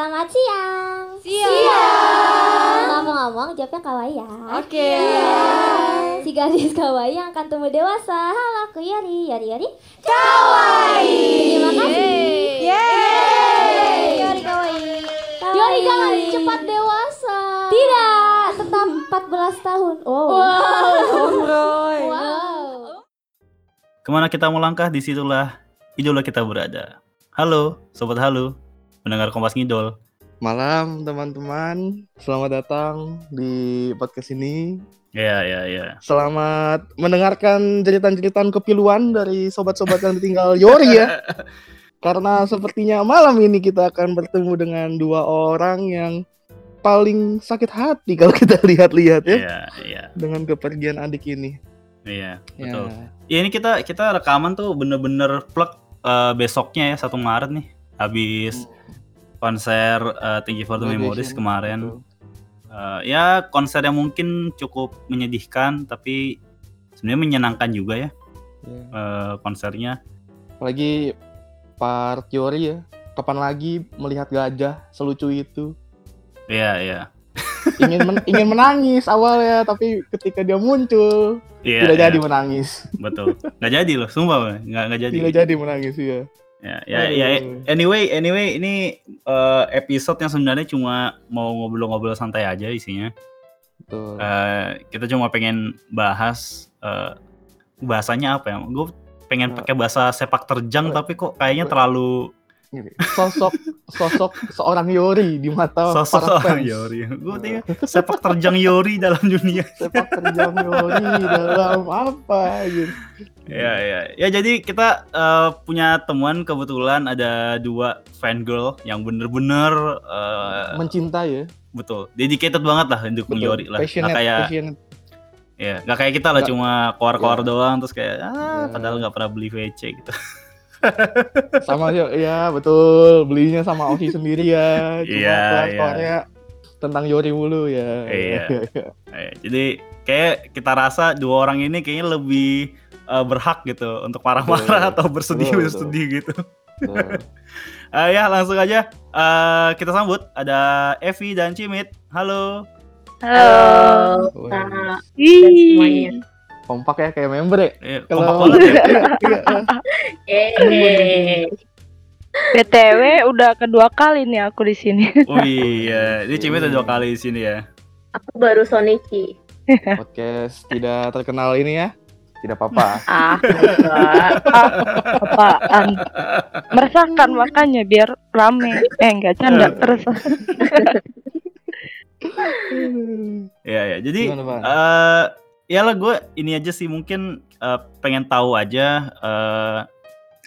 Selamat siang. Siang. Ngomong-ngomong, jawabnya kawaii ya. Oke. Si gadis kawaii yang akan tumbuh dewasa. Halo, aku Yari. Yari, Yari. Kawaii. Terima kasih. Yeay. Yari kawaii. Yori jangan cepat dewasa. Tidak, tetap 14 tahun. Oh. Roy. Wow. Ke mana kita melangkah, di situlah idola kita berada. Halo, Sobat Halo, mendengar Kompas Ngidol. Malam teman-teman, selamat datang di podcast ini. Ya, ya, ya. Selamat mendengarkan cerita-cerita kepiluan dari sobat-sobat yang ditinggal Yori ya. Karena sepertinya malam ini kita akan bertemu dengan dua orang yang paling sakit hati kalau kita lihat-lihat ya Iya, iya, dengan kepergian adik ini. iya, Ya. betul. Ya ini kita kita rekaman tuh bener-bener plug eh, besoknya ya 1 Maret nih. Habis konser eh, Thank You for the Memories kemarin. betul. Eh, ya konser yang mungkin cukup menyedihkan tapi sebenarnya menyenangkan juga ya Ya. eh, konsernya. Apalagi part Yori ya. Kapan lagi melihat gajah selucu itu? Iya, iya. Ingin men- ingin menangis awalnya, tapi ketika dia muncul Iya, tidak iya, jadi menangis. betul. Nggak jadi loh, sumpah nggak nggak jadi. Tidak jadi menangis ya. Ya, ya, ya, anyway, anyway, ini eh, episode yang sebenarnya cuma mau ngobrol-ngobrol santai aja isinya. Betul. Eh, kita cuma pengen bahas eh, bahasanya apa ya? Gue pengen pakai bahasa sepak terjang, tapi kok kayaknya terlalu sosok sosok seorang Yori di mata sosok para orang fans. Yori. Gue tanya sepak terjang Yori dalam dunia. Sepak terjang Yori dalam apa gitu. Ya, ya, ya. Jadi kita eh, punya temuan kebetulan ada dua fan girl yang bener-bener eh, Mencintai ya. betul dedicated banget lah untuk. Yori lah. Passionate, kayak passionate. ya nggak kayak kita lah Nggak- cuma keluar-keluar Ya. doang terus kayak ah Ya. padahal nggak pernah beli VC gitu. Sama ya, ya betul. Belinya sama Osi sendiri ya. Cuma Iya, keluar-keluarnya tentang Yori mulu ya. Iya. Eh, jadi kayak kita rasa dua orang ini kayaknya lebih eh, berhak gitu untuk marah-marah atau bersedih Betul, bersedih gitu. Betul. Eh, ya langsung aja eh, kita sambut ada Evi dan Cimit. Halo. Halo. Wah, semuanya. Kompak ya kayak member ya. Eh, Kalau kompak banget ya. Iya, iya. BTW udah kedua kali nih aku di sini. Oh iya, ini Cimit udah dua kali di sini ya. Aku baru Sonichi. podcast tidak terkenal ini ya. Tidak apa-apa. Ah. Ah, apaan? Meresahkan makanya biar rame. Eh enggak canda terus. Iya ya. Jadi Gimana, eh ya lah gue ini aja sih mungkin eh, pengen tahu aja eh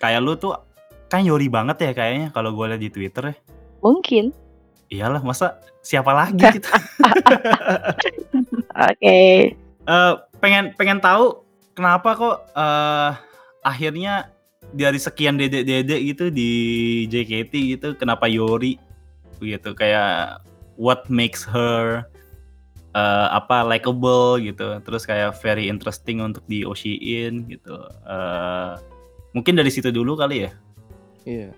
kayak lu tuh kan Yori banget ya kayaknya kalau gue lihat di Twitter ya. Mungkin. Iyalah, masa siapa lagi gitu. Oke. Eh, pengen pengen tahu kenapa kok eh akhirnya dari sekian dedek-dedek gitu di JKT gitu kenapa Yori gitu kayak what makes her eh, apa likable gitu terus kayak very interesting untuk di Oshin gitu Eh, mungkin dari situ dulu kali ya Iya.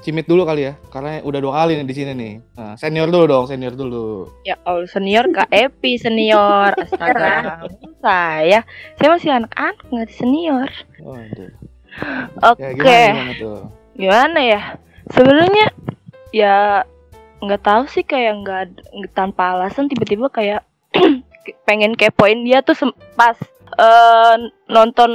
Cimit dulu kali ya, karena udah dua kali nih di sini nih. Nah, senior dulu dong, senior dulu. Ya Allah senior Kak Epi senior. Astaga. saya saya masih anak-anak nggak di senior. Waduh. Oke. Ya gimana, gimana tuh? gimana ya sebenarnya ya nggak tahu sih kayak nggak tanpa alasan tiba-tiba kayak pengen kepoin dia tuh pas eh, nonton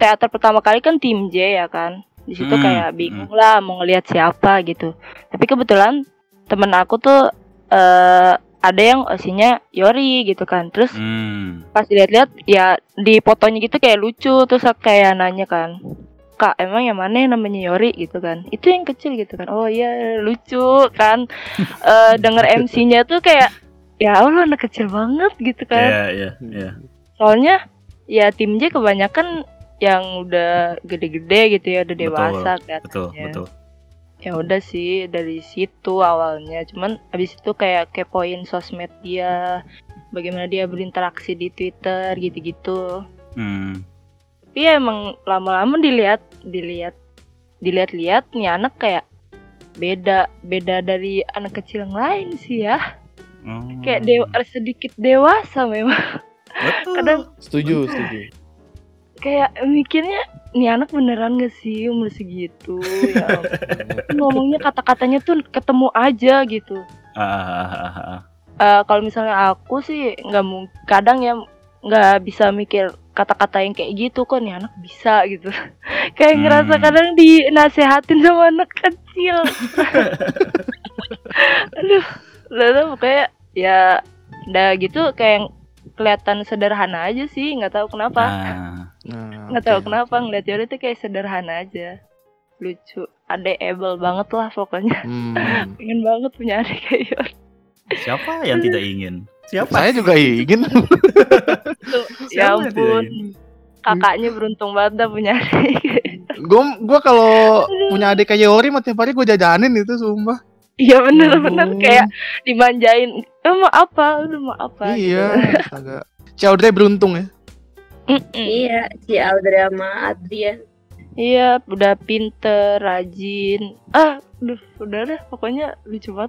teater pertama kali kan tim J ya kan di situ Hmm, kayak bingung lah mau ngelihat siapa gitu. Tapi kebetulan temen aku tuh eh ada yang osinya Yori gitu kan. Terus hmm. pas dilihat-lihat ya di fotonya gitu kayak lucu terus aku kayak nanya kan kak emang yang mana yang namanya Yori? gitu kan. Itu yang kecil gitu kan. Oh iya lucu kan. Eh denger MC-nya tuh kayak ya Allah anak kecil banget gitu kan. Iya, iya, iya. soalnya ya tim J kebanyakan yang udah gede-gede gitu ya udah Betul, dewasa Betul, kelihatannya betul. ya udah sih dari situ awalnya cuman abis itu kayak kepoin sosmed dia bagaimana dia berinteraksi di Twitter gitu-gitu Hmm. tapi ya emang lama-lama dilihat dilihat dilihat-lihat nih anak kayak beda beda dari anak kecil yang lain sih ya Hmm. kayak dewa sedikit dewasa memang Betul. kadang Setuju, setuju. Kayak mikirnya nih anak beneran gak sih umur segitu? Ya ngomongnya kata-katanya tuh ketemu aja gitu. Eh, kalau misalnya aku sih nggak kadang ya nggak bisa mikir kata-kata yang kayak gitu kok nih anak bisa? gitu. Kayak ngerasa Hmm. kadang dinasehatin sama anak kecil. Aduh. Lalu pokoknya ya udah gitu kayak kelihatan sederhana aja sih nggak tahu kenapa. Nah, Nah, nggak tahu oke. kenapa ngeliat Yori tuh kayak sederhana aja lucu adekable banget lah pokoknya Hmm. pengen banget punya adik kayak Yori siapa yang tidak ingin? Siapa? Saya juga ingin. Tuh, ya ampun kakaknya beruntung banget dah punya adik Gue gua kalau punya adik kayak Yori mah tiap hari gue jajanin itu sumpah. iya bener-bener Ampun. kayak dimanjain eh mau apa udah mau apa Iya, agak. Caudre beruntung ya. Mm-mm. Iya, si Audrey sama Adrian. iya udah pinter rajin ah udah udah deh pokoknya lucu banget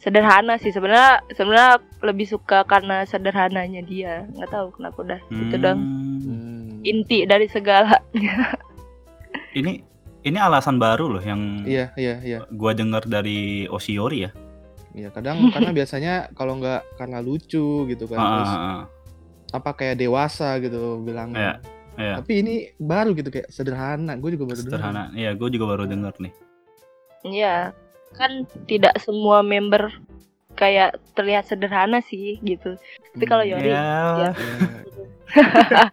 sederhana sih sebenarnya sebenarnya lebih suka karena sederhananya dia nggak tahu kenapa udah itu dong Hmm. inti dari segala Ini ini alasan baru loh yang Iya, iya, iya. gua dengar dari Osiori ya. Iya, kadang karena biasanya kalau nggak karena lucu gitu kan. Ah, Terus ah, ah. Apa kayak dewasa gitu bilang. Iya, iya. Tapi ini baru gitu kayak sederhana. Gue juga baru dengar. Sederhana. Iya, gue juga baru dengar nih. Iya, kan tidak semua member kayak terlihat sederhana sih gitu. Tapi kalau Hmm, Yori Ya, ya.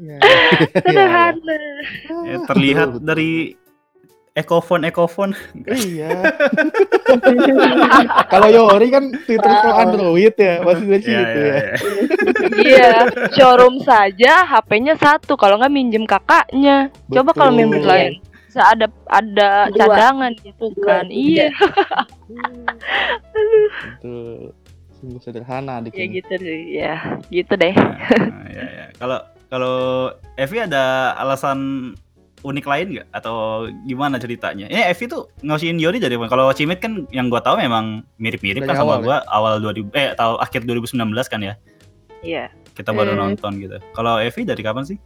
Iya. sederhana. ya, terlihat dari Ecofon Ecofon. Iya. Kalau Yori kan Twitter pro Android ya, masih dari Iya, situ iya, ya. iya. Iya, showroom saja HP-nya satu, kalau nggak minjem kakaknya. Coba kalau Betul. member lain bisa ada ada Dua. cadangan gitu Dua, kan. Iya, Betul. Sungguh sederhana adik ya gitu deh. Ya, gitu deh. Nah, ya, ya. Kalau kalau Evi ada alasan unik lain nggak atau gimana ceritanya? Eh Evi tuh ngasihin Yori dari mana? Kalau Cimit kan yang gua tahu memang mirip-mirip kan sama awal ya? gua awal 2000 eh tahu akhir 2019 kan ya. Iya. Kita baru Hmm. nonton gitu. Kalau Evi dari kapan sih?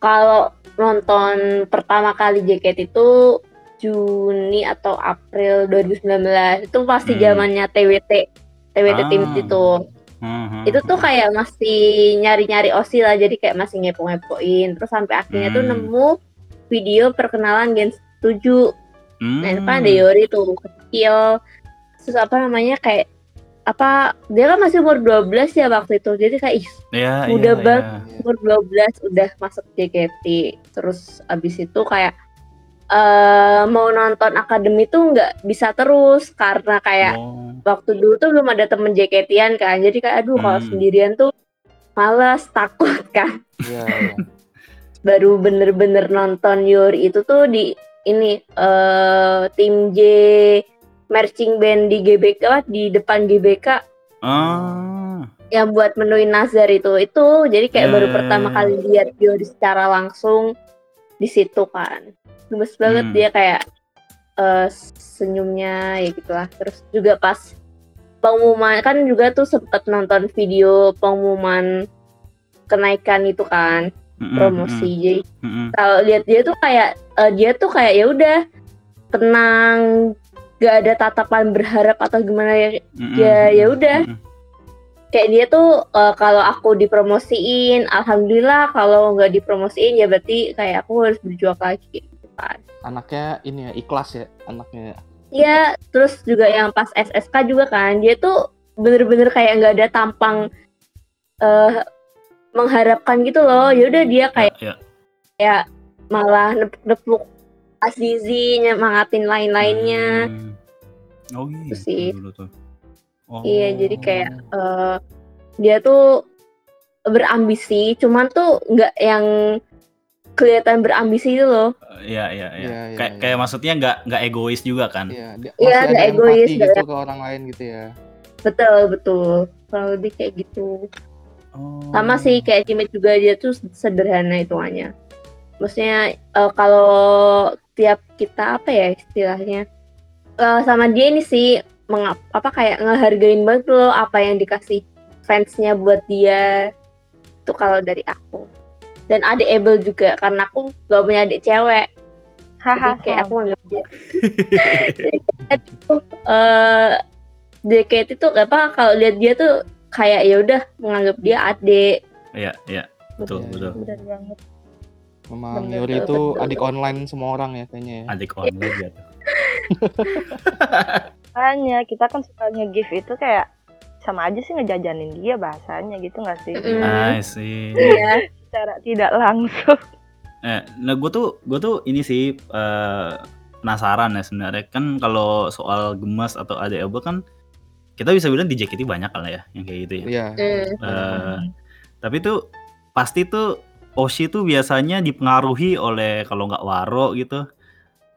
Kalau nonton pertama kali JKT itu Juni atau April 2019 itu pasti Hmm. zamannya TWT TWT Ah. Teams itu Hmm, hmm, itu tuh hmm. kayak masih nyari-nyari osi lah jadi kayak masih ngepo-ngepoin terus sampai akhirnya tuh Hmm. nemu video perkenalan Gen 7 Hmm. nah itu kan ada Yori tuh kecil terus apa namanya kayak apa dia kan masih umur 12 ya waktu itu jadi kayak ih Ya, muda iya, banget. iya. umur 12 udah masuk JKT terus abis itu kayak eh mau nonton akademi tuh nggak bisa terus karena kayak Oh. waktu dulu tuh belum ada temen JKT-an kan jadi kayak aduh kalau Hmm. sendirian tuh malas takut kan Iya, iya. baru bener-bener nonton Yuri itu tuh di ini eh tim J marching band di GBK apa, di depan GBK Ah. yang buat menuin Nazar itu itu jadi kayak baru Ya. pertama kali lihat Yori secara langsung di situ kan gemes banget Hmm. dia kayak eh, senyumnya ya gitulah terus juga pas pengumuman kan juga tuh sempet nonton video pengumuman kenaikan itu kan Mm-mm, promosi jadi mm-mm, mm-mm. kalau lihat dia tuh kayak eh, dia tuh kayak ya udah tenang gak ada tatapan berharap atau gimana ya Mm-mm, Ya, ya udah. mm-mm. kayak dia tuh eh, kalau aku dipromosiin alhamdulillah kalau nggak dipromosiin ya berarti kayak aku harus berjuang lagi kan Anaknya ini ya ikhlas ya, anaknya. Iya, terus juga yang pas SSK juga kan, dia tuh bener-bener kayak nggak ada tampang eh mengharapkan gitu loh. Ya udah dia kayak Ya, kayak malah nepuk-nepuk Azizi, nyemangatin lain-lainnya. Hmm. Oh gitu sih. dulu tuh. Oh. Iya, jadi kayak eh, dia tuh berambisi, cuman tuh nggak yang kelihatan berambisi gitu loh. Iya iya iya. Iya, iya, Kayak iya. kayak maksudnya nggak nggak egois juga kan? Iya, nggak egois, gitu ke orang lain gitu ya. Betul, betul. Kurang lebih kayak gitu. Oh. Sama sih kayak Cimit juga dia tuh sederhana hitungannya. maksudnya eh, kalau tiap kita apa ya istilahnya eh, sama dia ini sih mengap apa kayak ngehargain banget loh apa yang dikasih fansnya buat dia itu kalau dari aku dan adik Abel juga karena aku gak punya adik cewek jadi Haha. kayak aku Jadi kayak itu JKT itu apa kalau lihat dia tuh kayak ya udah menganggap dia adik Iya, iya. Betul, betul. Bener banget. Memang Bener, betul, itu betul. adik online semua orang ya kayaknya ya. Adik online gitu. Makanya kita kan suka nge-give itu kayak sama aja sih ngejajanin dia bahasanya gitu nggak sih? Mm. I see. Iya. Secara tidak langsung. Eh, nah gue tuh gue tuh ini sih eh, penasaran ya sebenarnya kan kalau soal gemas atau ADLB kan kita bisa bilang di JKT banyak kan ya yang kayak gitu ya. Iya. Mm. Eh, tapi tuh pasti tuh Oshi tuh biasanya dipengaruhi oleh kalau nggak Waro gitu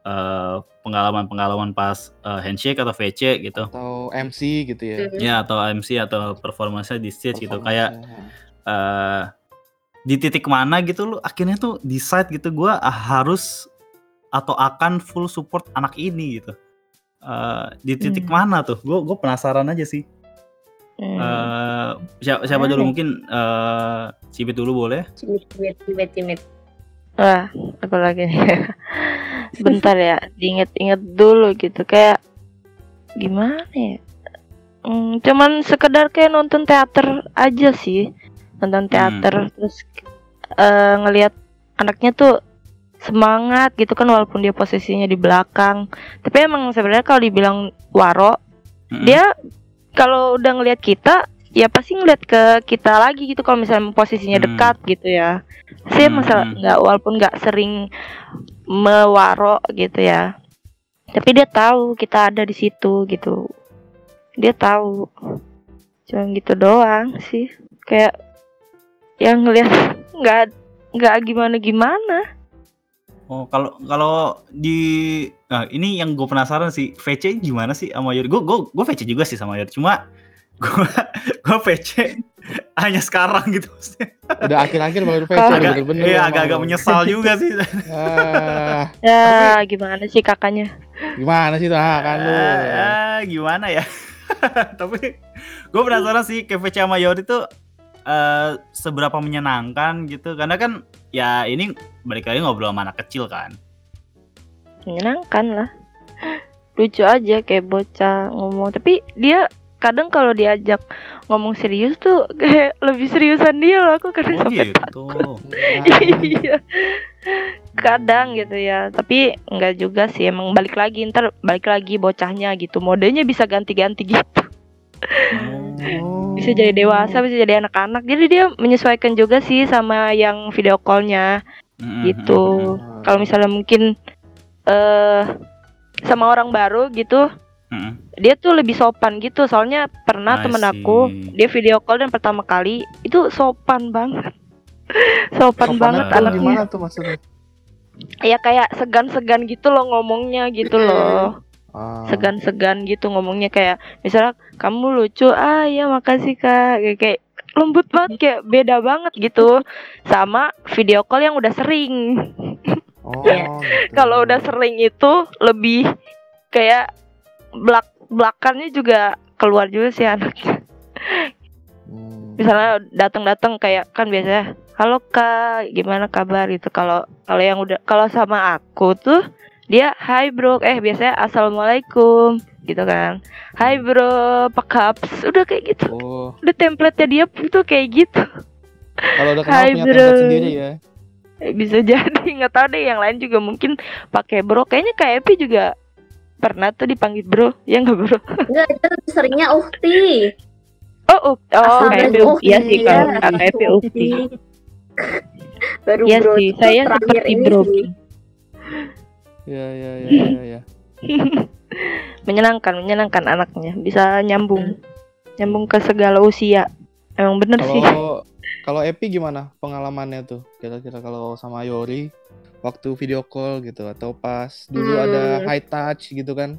eh, pengalaman-pengalaman pas eh, handshake atau VC gitu Atau MC gitu ya. Mm. ya atau MC atau performanya di stage gitu kayak Performance-nya. Eh di titik mana gitu lu akhirnya tuh decide gitu gua ah, harus atau akan full support anak ini gitu Eh di titik Hmm. mana tuh gue gue penasaran aja sih Hmm. Eh, siapa, siapa dulu mungkin eh Cibit dulu boleh cimit, cimit, cimit. Wah, aku lagi nih. Bentar ya, diinget-inget dulu gitu kayak gimana ya? Hmm, cuman sekedar kayak nonton teater aja sih, nonton teater terus eh, ngelihat anaknya tuh semangat gitu kan walaupun dia posisinya di belakang. Tapi emang sebenarnya kalau dibilang waro, Mm-mm. dia kalau udah ngelihat kita ya pasti ngeliat ke kita lagi gitu kalau misalnya posisinya Hmm. dekat gitu ya saya Hmm, masalah hmm. nggak walaupun nggak sering mewaro gitu ya tapi dia tahu kita ada di situ gitu dia tahu cuma gitu doang sih kayak yang ngeliat nggak nggak gimana gimana Oh, kalau kalau di nah, ini yang gue penasaran sih, VC gimana sih sama Yori? Gue gue gue VC juga sih sama Yori, cuma gue gue VC hanya sekarang gitu maksudnya. Udah akhir-akhir baru VC Agak, bener-bener. iya sama agak-agak menyesal juga sih. Ah, ya gimana sih kakaknya gimana sih tuh ah, kan lu? Ah, gimana ya? Tapi gue penasaran sih ke VC sama Yori tuh eh, seberapa menyenangkan gitu, karena kan ya ini balik lagi ngobrol sama anak kecil kan. menyenangkan lah. Lucu aja kayak bocah ngomong. Tapi dia kadang kalau diajak ngomong serius tuh kayak lebih seriusan dia loh. Aku kadang Oh sampai gitu. iya. Kadang gitu ya. Tapi enggak juga sih. Emang balik lagi ntar balik lagi bocahnya gitu. Modenya bisa ganti-ganti gitu Oh. bisa jadi dewasa bisa jadi anak-anak. Jadi dia menyesuaikan juga sih sama yang video callnya. Mm-mm, gitu. Kalau misalnya mungkin eh sama orang baru gitu mm-mm. dia tuh lebih sopan gitu. Soalnya pernah I temen aku dia video call dan pertama kali itu sopan banget. Sopan, Sopannya banget tuh anaknya. Gimana tuh maksudnya? ya kayak segan-segan gitu loh ngomongnya gitu loh Ah. segan-segan gitu ngomongnya kayak misalnya kamu lucu ah ya makasih kak kayak, kayak lembut banget kayak beda banget gitu sama video call yang udah sering Oh, gitu. kalau udah sering itu lebih kayak belak belakangnya juga keluar juga sih anaknya Hmm. misalnya datang-datang kayak kan biasanya halo kak gimana kabar gitu kalau kalau yang udah kalau sama aku tuh dia hai bro. Eh biasanya assalamualaikum. Gitu kan. Hai bro. Apa kaps udah kayak gitu. Oh, udah template-nya dia tuh kayak gitu. Kalau udah kenal Hai, punya bro. template sendiri ya. Eh, bisa jadi. Nggak tahu deh yang lain juga mungkin pakai bro. Kayaknya kayak Epi juga pernah tuh dipanggil bro. Ya nggak bro? Enggak, itu seringnya ukti. oh up. oh kayak Epi ukti ya sih Ukti, kalau iya. kakak Epi ukti Baru Iya bro sih itu saya seperti bro. sih. Ya, ya, ya, ya, ya. menyenangkan menyenangkan anaknya bisa nyambung nyambung ke segala usia emang bener sih Kalau kalau Epi gimana pengalamannya tuh? Kira-kira kalau sama Yori waktu video call gitu atau pas dulu Hmm. ada high touch gitu kan?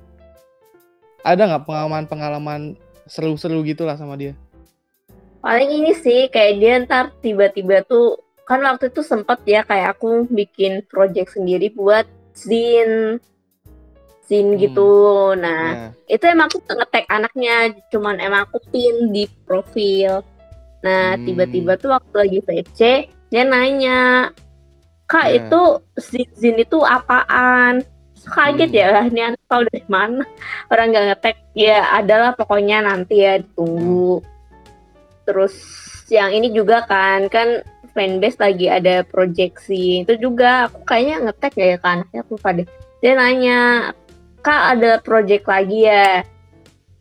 Ada nggak pengalaman-pengalaman seru-seru gitu lah sama dia? Paling ini sih kayak dia ntar tiba-tiba tuh kan waktu itu sempet ya kayak aku bikin project sendiri buat zin zin Hmm. gitu nah Ya. itu emang aku ngetek anaknya cuman emang aku pin di profil nah Hmm. tiba-tiba tuh waktu lagi VC dia nanya kak Ya. itu zin zin itu apaan Terus kaget Hmm. ya ini anak tahu dari mana orang nggak ngetek ya adalah pokoknya nanti ya ditunggu terus yang ini juga kan kan fanbase lagi ada proyeksi. Itu juga aku kayaknya ngetek ya ke anaknya aku pada dia nanya kak ada project lagi ya?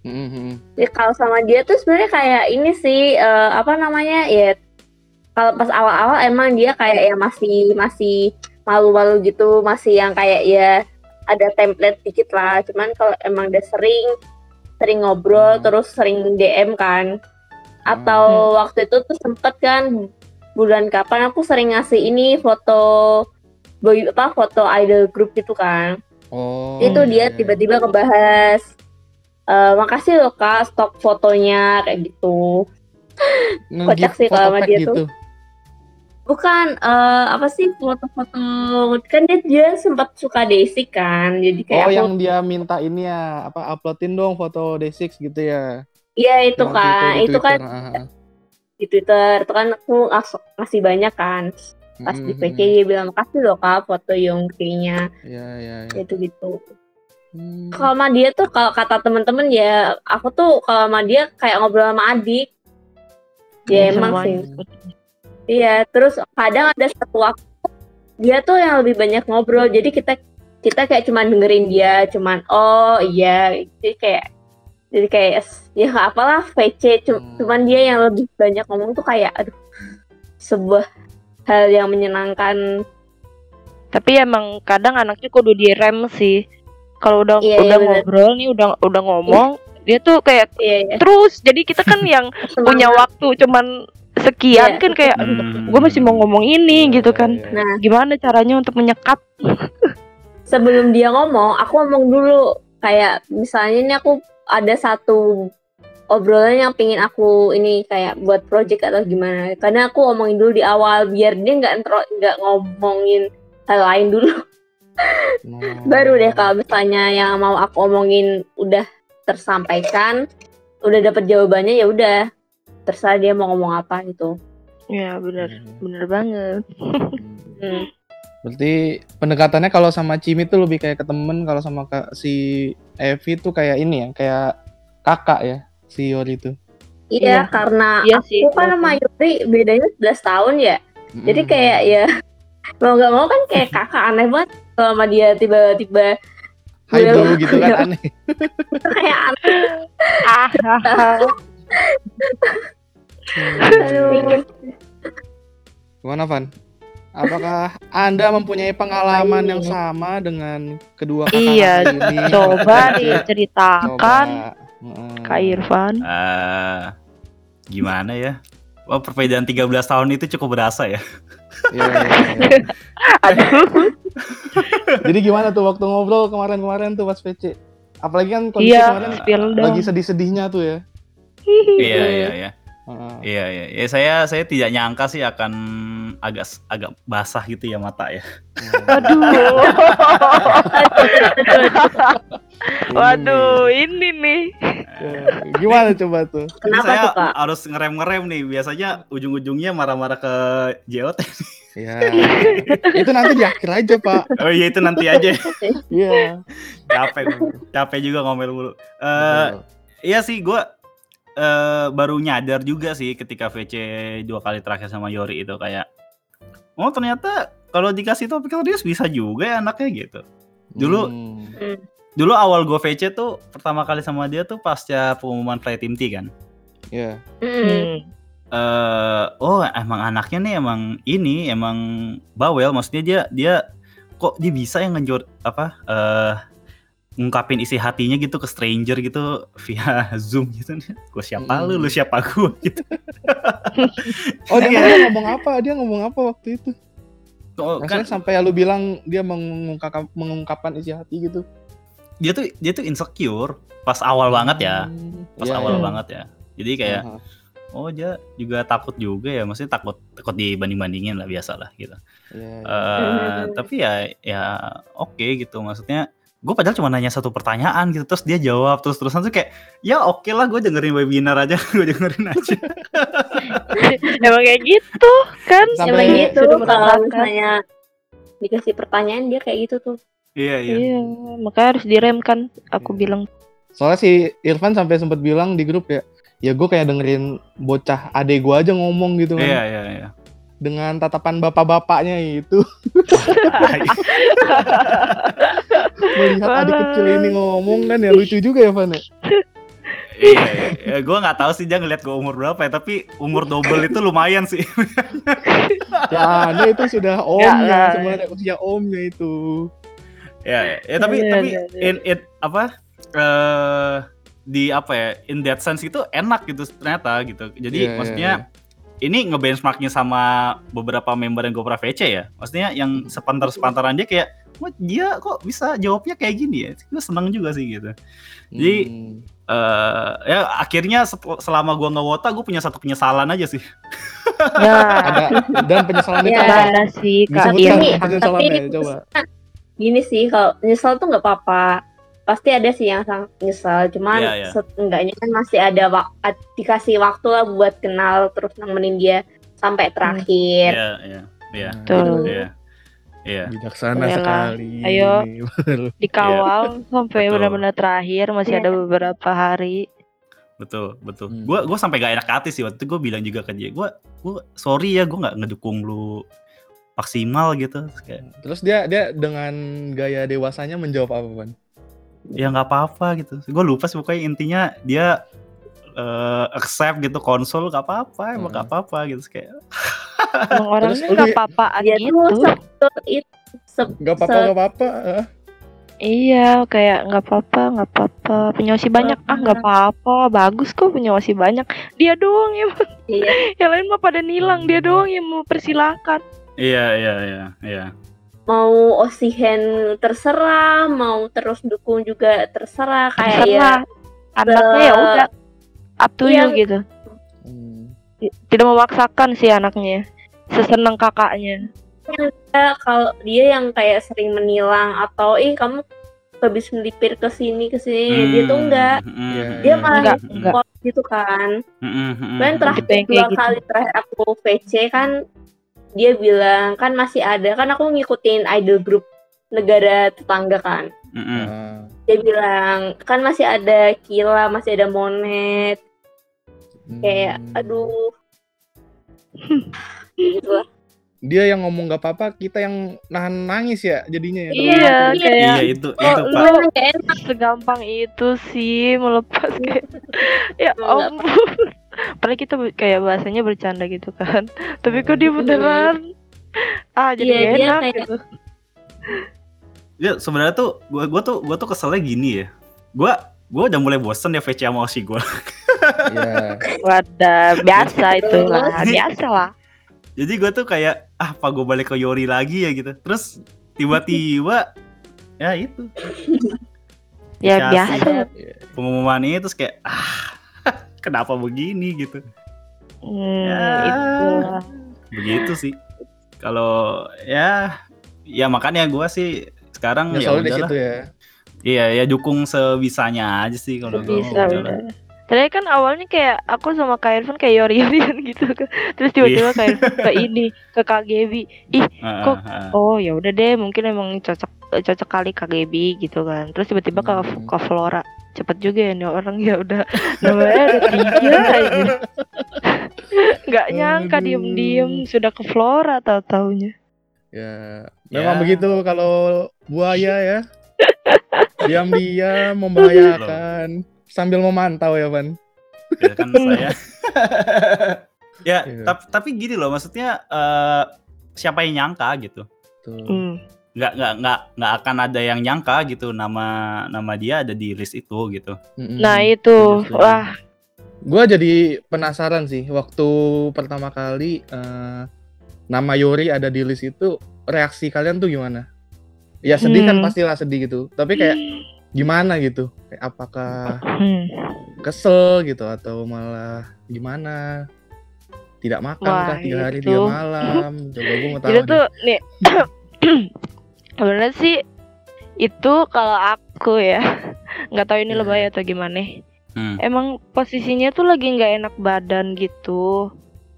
Mhm. Ya, kalau sama dia tuh sebenarnya kayak ini sih eh, apa namanya ya kalau pas awal-awal emang dia kayak ya masih masih malu-malu gitu masih yang kayak ya ada template dikit lah. Cuman kalau emang udah sering sering ngobrol Hmm. terus sering DM kan. Atau waktu itu tuh sempet kan bulan kapan aku sering ngasih ini foto boy apa foto idol group gitu kan Oh. itu dia iya. tiba-tiba ngebahas "Eh, makasih loh kak stok fotonya kayak gitu kocak sih kalau sama dia gitu. bukan eh, apa sih foto-foto kan dia, dia sempat suka Daisy kan jadi kayak Oh, aku yang dia minta ini ya, apa uploadin dong foto Day6 gitu ya. iya itu kan itu, kan Twitter, ah, ah. Di Twitter itu kan aku ngas- ngasih banyak kan pas di Mhm, PC mhm. dia bilang makasih loh kak foto yang kayaknya Iya, iya, iya. itu gitu Hmm. kalau sama dia tuh kalau kata temen-temen ya aku tuh kalau sama dia kayak ngobrol sama adik ya Iya, emang semuanya. sih Iya, terus kadang ada satu waktu dia tuh yang lebih banyak ngobrol. Jadi kita kita kayak cuman dengerin dia, cuman oh iya, jadi kayak jadi kayak ya nggak apalah VC, Hmm. cuman dia yang lebih banyak ngomong tuh kayak aduh sebuah hal yang menyenangkan. Tapi emang kadang anaknya kudu direm sih. Kalau udah Iya, iya, udah bener. ngobrol nih, udah udah ngomong, dia tuh kayak Iya, iya. terus. Jadi kita kan yang punya waktu cuman sekian Iya. kan kayak Hmm. gue masih mau ngomong ini Iya, gitu kan. iya, iya. Nah, Gimana caranya untuk menyekat? sebelum dia ngomong, aku ngomong dulu kayak misalnya ini aku ada satu obrolan yang pingin aku ini kayak buat project atau gimana. Karena aku ngomongin dulu di awal biar dia nggak nggak ngomongin hal lain dulu. Oh. Baru deh kalau misalnya yang mau aku omongin udah tersampaikan, udah dapet jawabannya ya udah terserah dia mau ngomong apa gitu. Ya bener, Hmm. bener banget. Hmm. Berarti pendekatannya kalau sama Cimi tuh lebih kayak ke temen, kalau sama si Evi tuh kayak ini ya, kayak kakak ya, si Yori tuh. Iya, Iya. karena Iya sih, aku kan sama Yuri bedanya 11 tahun ya. Jadi Mm. kayak ya mau nggak mau kan kayak kakak aneh banget kalau sama dia tiba-tiba Hai Iya. bro gitu kan aneh. kayak aneh. Ah, ah, ah. Aduh. Gimana Van? Apakah Anda mempunyai pengalaman yang sama dengan kedua kakak Iya, ini? Coba Coba. diceritakan Heeh. Kak Irfan. Eh, gimana ya? Wah, perbedaan 13 tahun itu cukup berasa ya. Iya, iya, iya. Aduh. Jadi gimana tuh waktu ngobrol kemarin-kemarin tuh pas PC? Apalagi kan kondisi Iya, kemarin lagi sedih-sedihnya tuh ya. iya, iya, iya. Heeh. Iya, iya. Ya, saya saya tidak nyangka sih akan agak agak basah gitu ya mata ya. Aduh. Waduh, ini nih. Ya, Gimana coba tuh? Kenapa saya tuh kak? harus ngerem-ngerem nih. Biasanya ujung-ujungnya marah-marah ke JOT. Ya. Itu nanti di akhir aja, Pak. Oh iya itu nanti aja. Iya. capek, capek juga ngomel mulu. Eh, Betul. iya sih gue eh baru nyadar juga sih ketika VC dua kali terakhir sama Yori itu kayak oh ternyata kalau dikasih topik serius bisa juga ya anaknya gitu. Dulu Hmm. dulu awal gue VC tuh pertama kali sama dia tuh pasca pengumuman Play Team T kan. Iya. Mm-mm. Hmm. eh oh emang anaknya nih emang ini emang bawel maksudnya dia dia kok dia bisa yang ngejor apa eh ngungkapin isi hatinya gitu ke stranger gitu via zoom gitu nih gue siapa lu lu siapa gue gitu Oh, dia, dia ngomong apa? Dia ngomong apa waktu itu? Oh, kan sampai lu bilang dia mengungkapkan mengungkapkan isi hati gitu. dia tuh dia tuh insecure pas awal banget ya Hmm. pas Iya, awal iya. banget ya jadi kayak Aha. oh dia juga takut juga ya maksudnya takut takut dibanding bandingin lah biasa lah gitu Iya, iya. Eh, tapi ya ya oke gitu maksudnya gue padahal cuma nanya satu pertanyaan gitu terus dia jawab terus terusan tuh kayak ya oke lah gue dengerin webinar aja gue dengerin aja Emang kayak gitu kan? Sampai- Emang gitu sudah kalau misalnya dikasih pertanyaan dia kayak gitu tuh. iya iya Iya, makanya harus direm kan. Aku bilang Soalnya si Irfan sampai sempat bilang di grup ya, ya gue kayak dengerin bocah adek gue aja ngomong gitu kan. iya iya iya Dengan tatapan bapak-bapaknya itu. Melihat adik kecil ini ngomong kan ya lucu juga ya Van ya. iya, iya. gue nggak tahu sih dia ngeliat gue umur berapa ya tapi umur double itu lumayan sih Ya anda itu sudah Ya, omnya, ya, sebenarnya usia omnya itu. ya, ya, ya, tapi Iya, tapi iya, iya. in it apa eh di apa ya in that sense itu enak gitu ternyata gitu jadi Iya, iya, maksudnya ini ngebenchmarknya sama beberapa member yang gue pernah VC ya maksudnya yang sepantar sepantaran dia kayak wah dia kok bisa jawabnya kayak gini ya gue seneng juga sih gitu Jadi, Hmm. eh ya akhirnya selama gua ngewota gue punya satu penyesalan aja sih ya ada dan penyesalan itu Iya. apa? ada sih Kak Tapi ini- Irfan. penyesalannya tapi- coba. Gini sih kalau nyesel tuh nggak apa-apa. Pasti ada sih yang sangat nyesel. Cuman Iya, iya. seenggaknya kan masih ada wak- dikasih waktu lah buat kenal terus nemenin dia sampai terakhir. iya iya iya Betul. iya iya Bijaksana Yalah. sekali. Ayo. Dikawal sampai Betul. benar-benar terakhir masih Iya. ada beberapa hari. betul betul Hmm. gua gua sampai gak enak hati sih waktu itu gue bilang juga ke dia gua gua sorry ya gue nggak ngedukung lu maksimal gitu Terus kayak Terus dia dia dengan gaya dewasanya menjawab apa Van? ya nggak apa-apa gitu gue lupa sih pokoknya intinya dia eh, accept gitu konsol gak apa-apa emang Hmm. gak apa-apa gitu kayak Emang orangnya ya- apa-apaan Dia gitu. tuh se itu se- Gak apa-apa, gak apa-apa. eh. Iya, kayak nggak apa-apa, nggak apa-apa. Punya osi banyak ah nggak apa-apa, bagus kok punya osi banyak. Dia doang iya. yang lain mah pada nilang, dia doang yang mau persilahkan. iya iya iya iya mau osihen terserah, mau terus dukung juga terserah kayak ya. Anaknya ya udah up to Iya. you gitu. Hmm. Tidak memaksakan sih anaknya. Sesenang kakaknya. ya, kalau dia yang kayak sering menilang atau ih kamu habis melipir ke sini ke sini dia tuh enggak Hmm, Iya, dia iya. malah Enggak, hmm, enggak. gitu kan hmm, hmm, kan hmm, terakhir dua gitu. kali terakhir aku VC kan dia bilang kan masih ada kan aku ngikutin idol group negara tetangga kan hmm, hmm. Ah. Dia bilang kan masih ada Kila masih ada Monet kayak Hmm. aduh gitu lah Dia yang ngomong gak apa-apa, kita yang nahan nangis ya jadinya ya. Iya, Iya, kayak iya itu Oh, itu lu- pak nggak enak segampang itu sih melepas kayak ya ampun. Padahal kita kayak bahasanya bercanda gitu kan. Tapi kok dia beneran ah jadi Iya, enak kayak- gitu. Ya sebenarnya tuh gua gua tuh gua tuh keselnya gini ya. Gua gua udah mulai bosen ya VC sama Osi gua. Iya. Wadah, biasa itu lah, biasa lah. jadi gua tuh kayak ah apa gua balik ke Yori lagi ya gitu. Terus tiba-tiba ya itu. Ya Dikasih biasa. pengumuman ini terus kayak ah kenapa begini? gitu. Hmm, Ya. itu. begitu sih. Kalau ya ya makanya gua sih sekarang Ya, ya udahlah situ ya. iya ya dukung sebisanya aja sih kalau gua Bisa udahlah. udah. Tadi kan awalnya kayak aku sama Kak Irfan kayak yori-yorian gitu kan. Terus tiba-tiba Kak Irfan ke ini, ke KGB. Ih, Ah, Kok- ah, ah. oh ya udah deh, mungkin emang cocok cocok kali KGB gitu kan. Terus tiba-tiba ke Hmm. ke Flora. Cepet juga ya nih orang ya udah namanya ada tiga aja. Nggak nyangka diem-diem sudah ke Flora tahu-taunya. Ya, memang Ya. begitu kalau buaya ya. Diam-diam membahayakan sambil memantau ya, Van. ya kan saya ya Iya. tapi tapi gini loh maksudnya eh, siapa yang nyangka gitu Tuh. Hmm. nggak nggak nggak nggak akan ada yang nyangka gitu nama nama dia ada di list itu gitu. Nah itu, wah Gua jadi penasaran sih waktu pertama kali eh, nama Yori ada di list itu reaksi kalian tuh gimana? Ya sedih kan Hmm. pastilah sedih gitu. Tapi kayak gimana gitu kayak apakah Hmm. kesel gitu atau malah gimana tidak makan Wah, kah tiga hari itu. tiga malam coba gue mau tahu Itu tuh nih sebenarnya sih itu kalau aku ya nggak tahu ini Iya. lebay atau gimana. Hmm. Emang posisinya tuh lagi nggak enak badan gitu.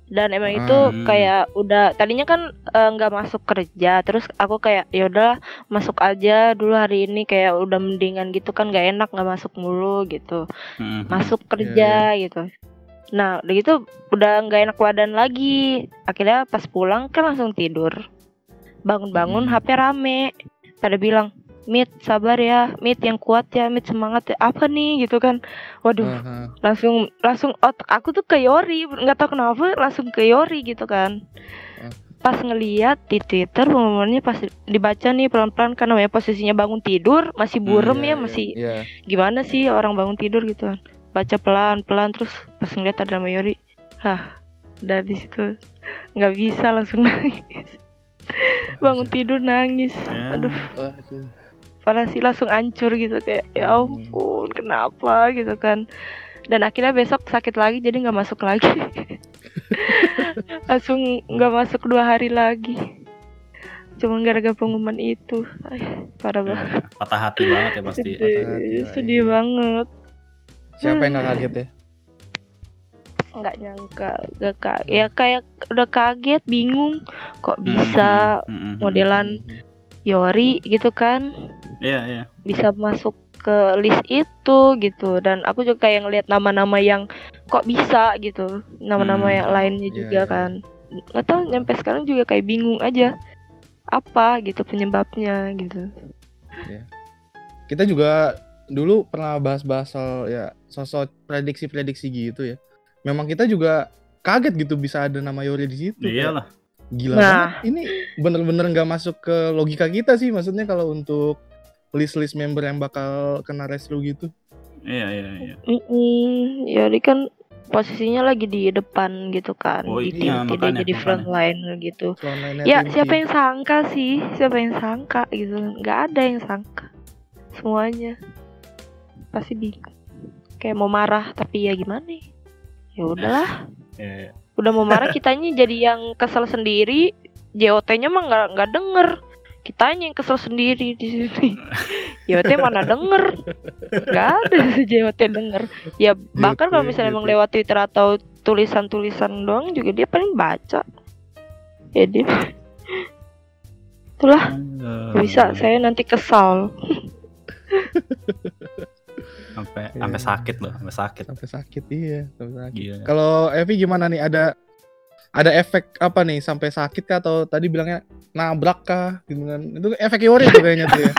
Dan emang itu Hmm. kayak udah tadinya kan eh, nggak masuk kerja, terus aku kayak ya udah masuk aja dulu hari ini kayak udah mendingan gitu kan nggak enak nggak masuk mulu gitu. Hmm. masuk kerja gitu. Nah, udah gitu udah nggak enak badan lagi. Akhirnya pas pulang kan langsung tidur. Bangun-bangun Hmm. HP rame. Pada bilang, "Mit, sabar ya. Mit yang kuat ya. Mit semangat ya." Apa nih gitu kan. Waduh, Aha. langsung langsung otak aku tuh ke Yori. Nggak tahu kenapa langsung ke Yori gitu kan. Ah. Pas ngeliat di Twitter pengumumannya pas dibaca nih pelan-pelan kan namanya posisinya bangun tidur masih burem Iya, ya iya, masih iya. gimana sih orang bangun tidur gitu kan baca pelan pelan terus pas ngeliat ada nama Yori hah dari situ nggak bisa langsung nangis bangun tidur nangis Ya. aduh Parah sih langsung hancur gitu kayak ya ampun kenapa? gitu kan. Dan akhirnya besok sakit lagi jadi nggak masuk lagi. Langsung nggak masuk dua hari lagi. Cuma gara-gara pengumuman itu. Ay, parah banget. Ya, patah hati banget ya pasti. sedih, hati, ya, sedih iya. banget. Siapa yang nggak kaget ya? Nggak nyangka gak ya kayak udah kaget bingung kok bisa Hmm, hmm, hmm, hmm. modelan Yori gitu kan Iya, iya. bisa masuk ke list itu gitu dan aku juga kayak ngelihat nama-nama yang kok bisa gitu nama-nama Hmm. yang lainnya Iya, juga iya. kan nggak tahu nyampe sekarang juga kayak bingung aja apa gitu penyebabnya gitu kita juga dulu pernah bahas-bahas soal ya sosok prediksi-prediksi gitu ya. Memang kita juga kaget gitu bisa ada nama Yori di situ. Iyalah. Gila Nah. banget. Ini bener-bener nggak masuk ke logika kita sih. Maksudnya kalau untuk list-list member yang bakal kena rescue gitu. Iya, iya, iya. Mm-mm, Yori kan posisinya lagi di depan gitu kan. Oh, di iya, tim tidak makanya, jadi frontliner gitu. Frontline-nya Ya siapa yang sangka sih? Siapa yang sangka gitu. Nggak ada yang sangka. Semuanya. Pasti bingung Kayak mau marah tapi ya gimana Ya udahlah. Iya, iya. Udah mau marah kitanya jadi yang kesel sendiri. JOT-nya mah nggak nggak denger Kitanya yang kesel sendiri di sini JOT mana denger Nggak ada sih JOT denger Ya bahkan kalau misalnya emang lewat Twitter atau tulisan-tulisan doang juga dia paling baca Ya dia Itulah. Nggak bisa saya nanti kesal sampai Iya. sampai sakit loh, sampai sakit. Sampai sakit iya. Sampai sakit. Gila. Kalau Evi gimana nih? Ada ada efek apa nih sampai sakit kah atau tadi bilangnya nabrak kah gitu kan? Itu efek Yori tuh kayaknya tuh ya.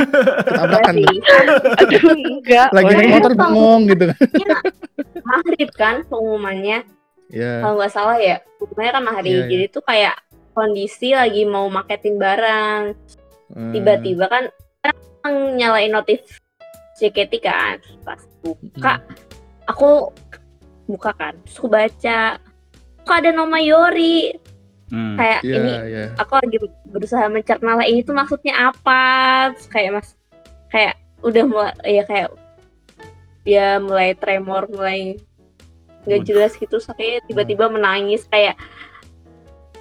Tabrakan tuh. Berarti Aduh enggak Lagi naik motor bengong gitu kan. maghrib kan pengumumannya Iya. kalau nggak salah ya pengumumannya kan maghrib Iya, iya. jadi tuh kayak kondisi lagi mau marketing barang Hmm. tiba-tiba kan kan nyalain notif JKT kan pas buka aku buka kan terus aku baca kok ada nama Yori. Hmm. kayak Iya, ini iya. aku lagi berusaha mencerna lah ini tuh maksudnya apa? Terus kayak mas kayak udah mulai ya kayak ya mulai tremor mulai nggak jelas gitu. Kayak tiba-tiba menangis kayak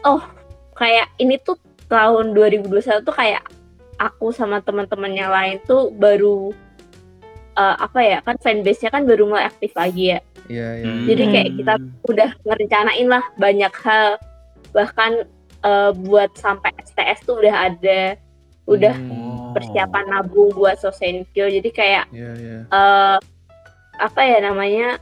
oh kayak ini tuh tahun 2021 tuh kayak aku sama teman-temannya lain tuh baru eh, apa ya kan fanbase-nya kan baru mulai aktif lagi ya Iya, iya. Hmm. Jadi kayak kita udah ngerencanain lah banyak hal bahkan eh, buat sampai STS tuh udah ada udah Hmm. Oh. persiapan nabung buat Sosenkyo jadi kayak Iya, iya. eh apa ya namanya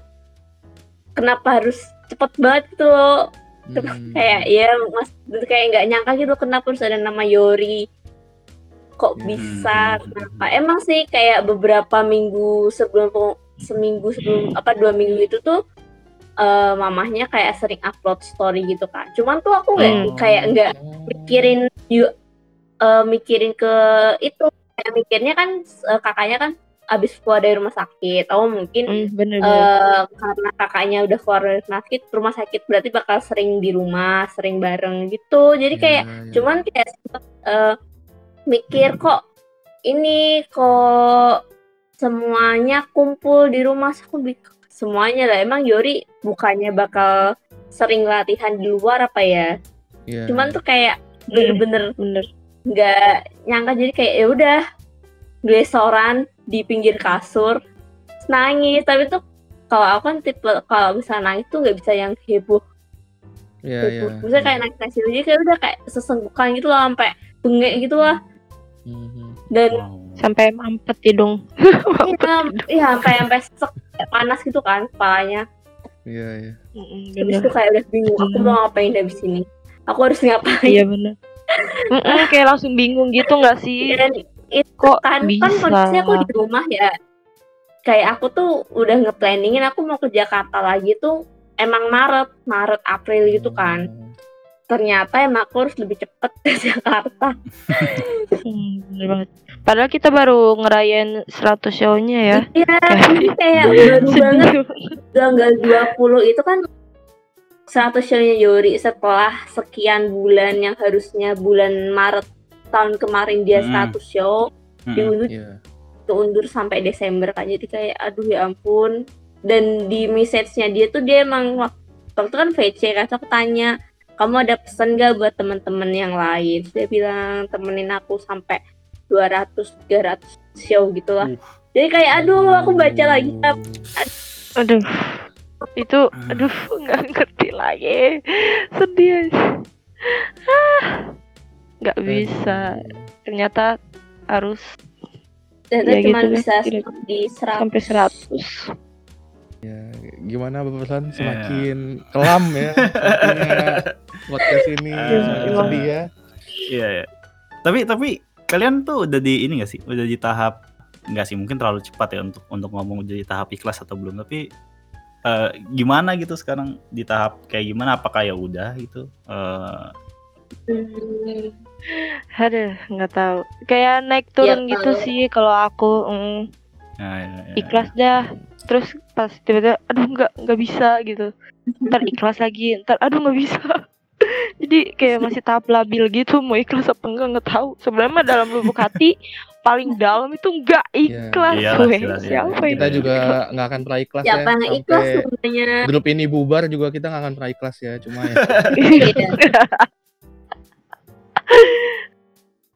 kenapa harus cepet banget gitu loh Hmm. kayak ya mas kayak nggak nyangka gitu kenapa harus ada nama Yori kok Hmm. bisa kenapa emang sih kayak beberapa minggu sebelum seminggu sebelum apa dua minggu itu tuh eh, mamahnya kayak sering upload story gitu kan cuman tuh aku nggak Hmm. kayak nggak mikirin yuk eh, mikirin ke itu kayak mikirnya kan eh, kakaknya kan abis keluar dari rumah sakit oh mungkin Hmm, bener bener eh karena kakaknya udah keluar dari rumah sakit, rumah sakit berarti bakal sering di rumah, sering bareng gitu. Jadi kayak Iya, iya. cuman kayak eh, mikir kok ini kok semuanya kumpul di rumah. Aku semuanya lah. Emang Yori bukannya bakal sering latihan di luar apa ya? Iya. cuman tuh kayak bener-bener bener. Nggak nyangka. Jadi kayak ya udah glesoran di pinggir kasur. Nangis. Tapi tuh kalau aku kan tipe kalau bisa nangis tuh nggak bisa yang heboh. Iya, iya. heboh bisa kayak nangis nangis jadi kayak udah kayak sesenggukan gitu loh sampai bengek gitu lah. Mhm. dan Wow. Sampai mampet hidung iya iya, sampai sampai sesek kayak panas gitu kan kepalanya. Iya, iya. Habis bener. itu kayak udah bingung aku mau ngapain habis ini? Aku harus ngapain? Iya bener. Mm-mm, kayak langsung bingung gitu nggak sih? Dan itu kok kan bisa? kan kondisinya aku di rumah ya. Kayak aku tuh udah ngeplanningin aku mau ke Jakarta lagi tuh emang Maret Maret April gitu kan. Oh. ternyata emang aku harus lebih cepet ke Jakarta. Hmm, bener banget padahal kita baru ngerayain 100 show-nya ya iya Kayak- Iya. baru banget tanggal 20 itu kan 100 show-nya Yori setelah sekian bulan yang harusnya bulan Maret tahun kemarin dia Hmm. 100 show Mm-mm. diundur Iya. keundur sampai Desember kan jadi kayak aduh ya ampun dan di message-nya dia tuh dia emang wak- waktu itu kan VC kan aku tanya kamu ada pesan gak buat teman-teman yang lain dia bilang temenin aku sampai 200 300 show gitu lah. Uh. jadi kayak aduh aku baca lagi. Aduh. Itu aduh nggak ngerti lagi. Sedih. Ah. Nggak bisa. Ternyata harus ternyata Ya cuma gitu bisa di 100 sampai 100 Ya, gimana Bapak Pesan? Iya. semakin kelam ya podcast ini Iya, semakin sedih ya. Iya, iya. Tapi tapi kalian tuh udah di ini gak sih? Udah di tahap nggak sih mungkin terlalu cepat ya untuk untuk ngomong udah di tahap ikhlas atau belum. Tapi eh, gimana gitu sekarang di tahap kayak gimana? Apakah ya udah gitu? Eh, Hmm, aduh nggak tahu. Kayak naik turun Ya, gitu sih kalau aku mm, nah, ya, ya. ikhlas dah. Terus pas tiba-tiba aduh nggak nggak bisa gitu. Ntar ikhlas lagi ntar aduh nggak bisa jadi kayak masih tahap labil gitu mau ikhlas apa enggak nggak tahu sebenarnya dalam lubuk hati paling dalam itu nggak ikhlas Iyalah, weh. jelas, iya. siapa Iya. ini Kita juga nggak akan pernah ikhlas ya. siapa yang ikhlas sebenarnya grup ini bubar juga kita nggak akan pernah ikhlas ya. Cuma ya Iya.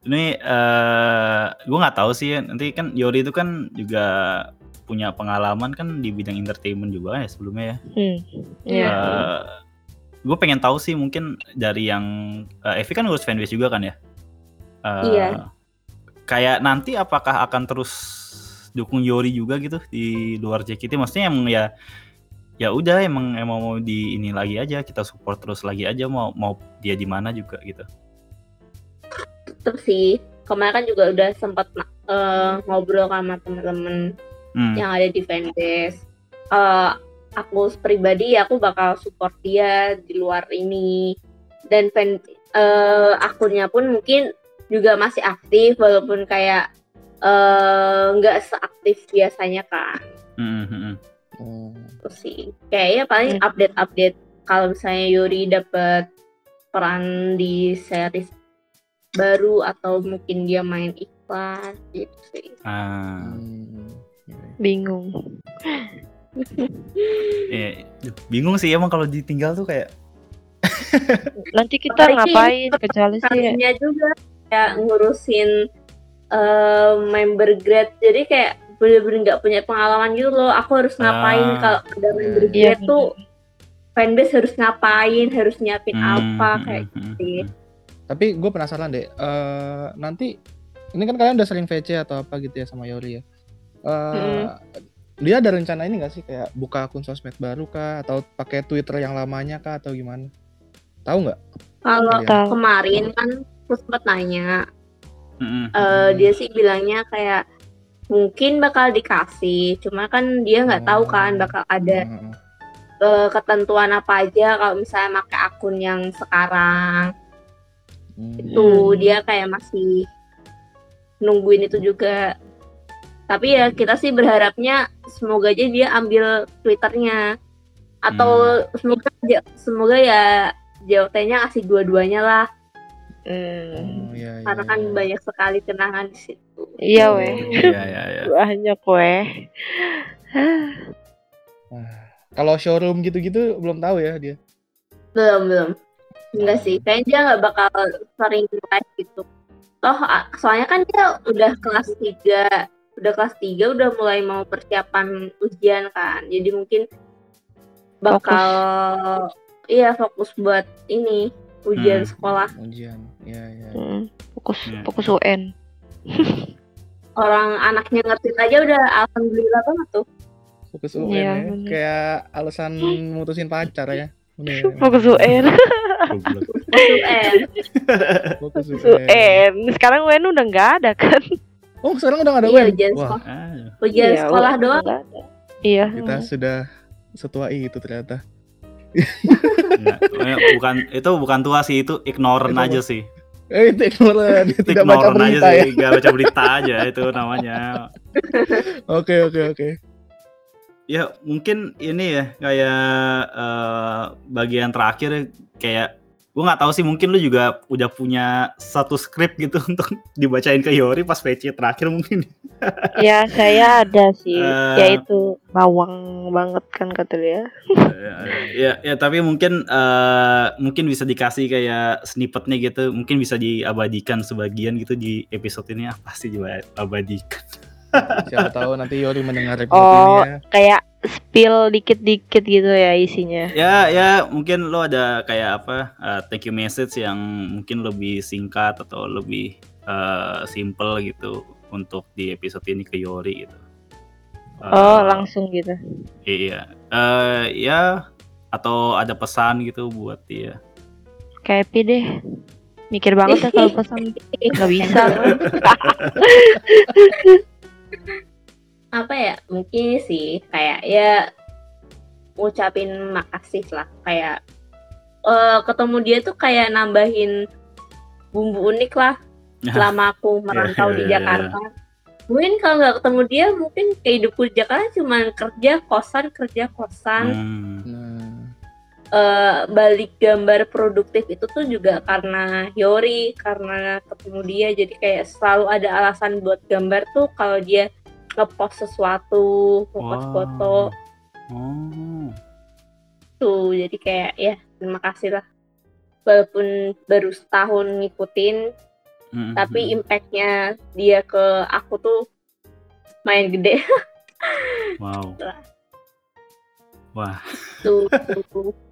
Ini eh gue nggak tahu sih nanti kan Yori itu kan juga punya pengalaman kan di bidang entertainment juga ya sebelumnya ya. hmm. ya gue pengen tahu sih mungkin dari yang eh, Evi kan ngurus fanbase juga kan ya. Eh, Iya. Kayak nanti apakah akan terus dukung Yori juga gitu di luar JKT? Maksudnya emang ya ya udah emang emang mau di ini lagi aja kita support terus lagi aja mau mau dia di mana juga gitu. tetep sih kemarin kan juga udah sempat eh, ngobrol sama temen-temen Hmm. yang ada di fanbase Eh, aku pribadi aku bakal support dia di luar ini. Dan fan eh, akunnya pun mungkin juga masih aktif walaupun kayak eh, nggak seaktif biasanya kan Hmm, hmm, hmm. oh, itu sih. Kayaknya paling Hmm. update-update kalau misalnya Yuri dapat peran di series baru atau mungkin dia main iklan gitu sih. Ah, hmm, iya. bingung eh, duh, bingung sih emang kalau ditinggal tuh kayak nanti kita Apalagi ngapain kecuali sih kalinya juga kayak ngurusin eh, member grade jadi kayak bener-bener nggak punya pengalaman gitu loh aku harus ngapain Ah. kalau ada member iya grade tuh fanbase harus ngapain harus nyiapin hmm, apa hmm, kayak hmm, hmm, gitu. hmm. Tapi gue penasaran deh. eh, nanti ini kan kalian udah sering VC atau apa gitu ya sama Yori ya. Eh, Dia ada rencana ini gak sih kayak buka akun sosmed baru kah atau pakai Twitter yang lamanya kah atau gimana? Tahu nggak? kalau kemarin kan aku sempet nanya Hmm, hmm, eh, dia sih bilangnya kayak mungkin bakal dikasih cuma kan dia nggak tahu kan Oh. bakal ada Heeh. eh, ketentuan apa aja kalau misalnya pakai akun yang sekarang Hmm. itu dia kayak masih nungguin itu juga tapi ya kita sih berharapnya semoga aja dia ambil twitternya atau semoga aja- semoga ya JOT-nya kasih dua-duanya lah Hmm. Oh iya iya. karena kan iya. banyak sekali kenangan di situ. Iya weh. Iya iya iya. Banyak weh. Kalau showroom gitu-gitu belum tahu ya dia. Belum belum. Enggak sih, kayaknya dia nggak bakal sering live gitu. Toh soalnya kan dia udah kelas 3 udah kelas 3 udah mulai mau persiapan ujian kan. Jadi mungkin bakal iya fokus buat ini ujian Hmm. sekolah. Ujian. Iya iya. Hmm, Fokus Iya. fokus UN. Orang anaknya ngerti aja udah alhamdulillah banget tuh. Fokus UN Iya, ya. bener. Kayak alasan mutusin pacar ya. Bener. Fokus UN. Fokus UN. Fokus Fokus UN. UN. Sekarang UN udah nggak ada kan? Oh, sekarang udah gak ada Iya, UN. ujian Wah, sekolah. Ah, Ujian Iya, sekolah doang. Iya. kita sudah setua itu ternyata. enggak. Eh, bukan itu bukan tua sih itu ignorant Itu aja sih. Eh, itu ignoran. Itu Tidak baca ignorant berita aja ya. sih, gak baca berita aja itu namanya. Oke, oke, oke. Ya mungkin ini ya kayak eh, bagian terakhir kayak gue nggak tahu sih mungkin lu juga udah punya satu skrip gitu untuk dibacain ke Yori pas PC terakhir mungkin. Ya saya ada sih. Eh. Yaitu bawang banget kan kata dia. ya ya tapi mungkin eh, mungkin bisa dikasih kayak snippetnya gitu mungkin bisa diabadikan sebagian gitu di episode ini ah, pasti diabadikan Siapa tahu nanti Yori mendengar episode Oh. ini ya. Kayak spill dikit-dikit gitu ya isinya. ya ya mungkin lo ada kayak apa eh, thank you message yang mungkin lebih singkat atau lebih eh, simple gitu untuk di episode ini ke Yori gitu Eh, Oh, langsung gitu. iya Eh, ya atau ada pesan gitu buat dia Kayak deh. Mikir banget ya kalau pesan nggak bisa. apa ya mungkin sih kayak ya ngucapin makasih lah kayak eh, ketemu dia tuh kayak nambahin bumbu unik lah selama aku merantau di iya, iya. Jakarta mungkin kalau nggak ketemu dia mungkin kehidupan di Jakarta cuma kerja kosan kerja kosan Hmm. Eh, balik gambar produktif itu tuh juga karena Yori karena ketemu dia jadi kayak selalu ada alasan buat gambar tuh kalau dia ngepost sesuatu ngepost Wow. foto Oh. tuh jadi kayak ya terima kasih lah walaupun baru setahun ngikutin Mm, tapi impactnya dia ke aku tuh main gede Wow. Wah, tuh, tuh.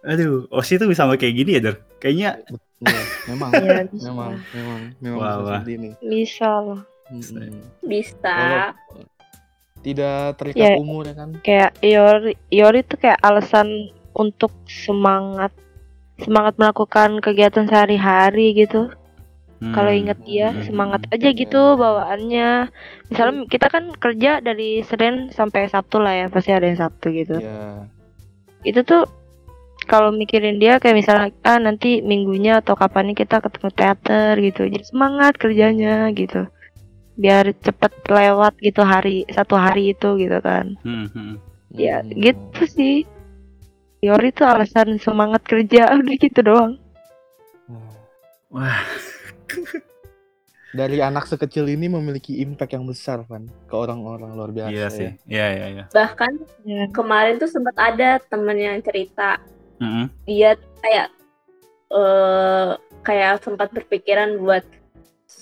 aduh, Osi tuh bisa kayak gini ya, Der? Kayaknya iya, memang, Iya, bisa. memang, memang, memang Wah, bisa seperti ini. Bisa lah. Bisa Walau tidak terikat Ya. umur ya kan. Kayak Yori, Yori tuh kayak alasan untuk semangat semangat melakukan kegiatan sehari-hari gitu. hmm, Kalau inget dia hmm, semangat hmm. aja gitu bawaannya. Misalnya kita kan kerja dari Senin sampai Sabtu lah ya, pasti ada yang Sabtu gitu. Iya. Itu tuh kalau mikirin dia kayak misalnya ah nanti minggunya atau kapan nih kita ketemu teater gitu. Jadi semangat kerjanya gitu. Biar cepet lewat gitu hari satu hari itu gitu kan. Hmm, hmm. Ya Hmm. gitu sih. Yori tuh alasan semangat kerja udah gitu doang. Wah, Dari anak sekecil ini memiliki impact yang besar kan ke orang-orang luar biasa. iya ya. sih. Iya, iya, iya. bahkan Ya. kemarin tuh sempat ada temen yang cerita Mm-mm. dia kayak eh kayak sempat berpikiran buat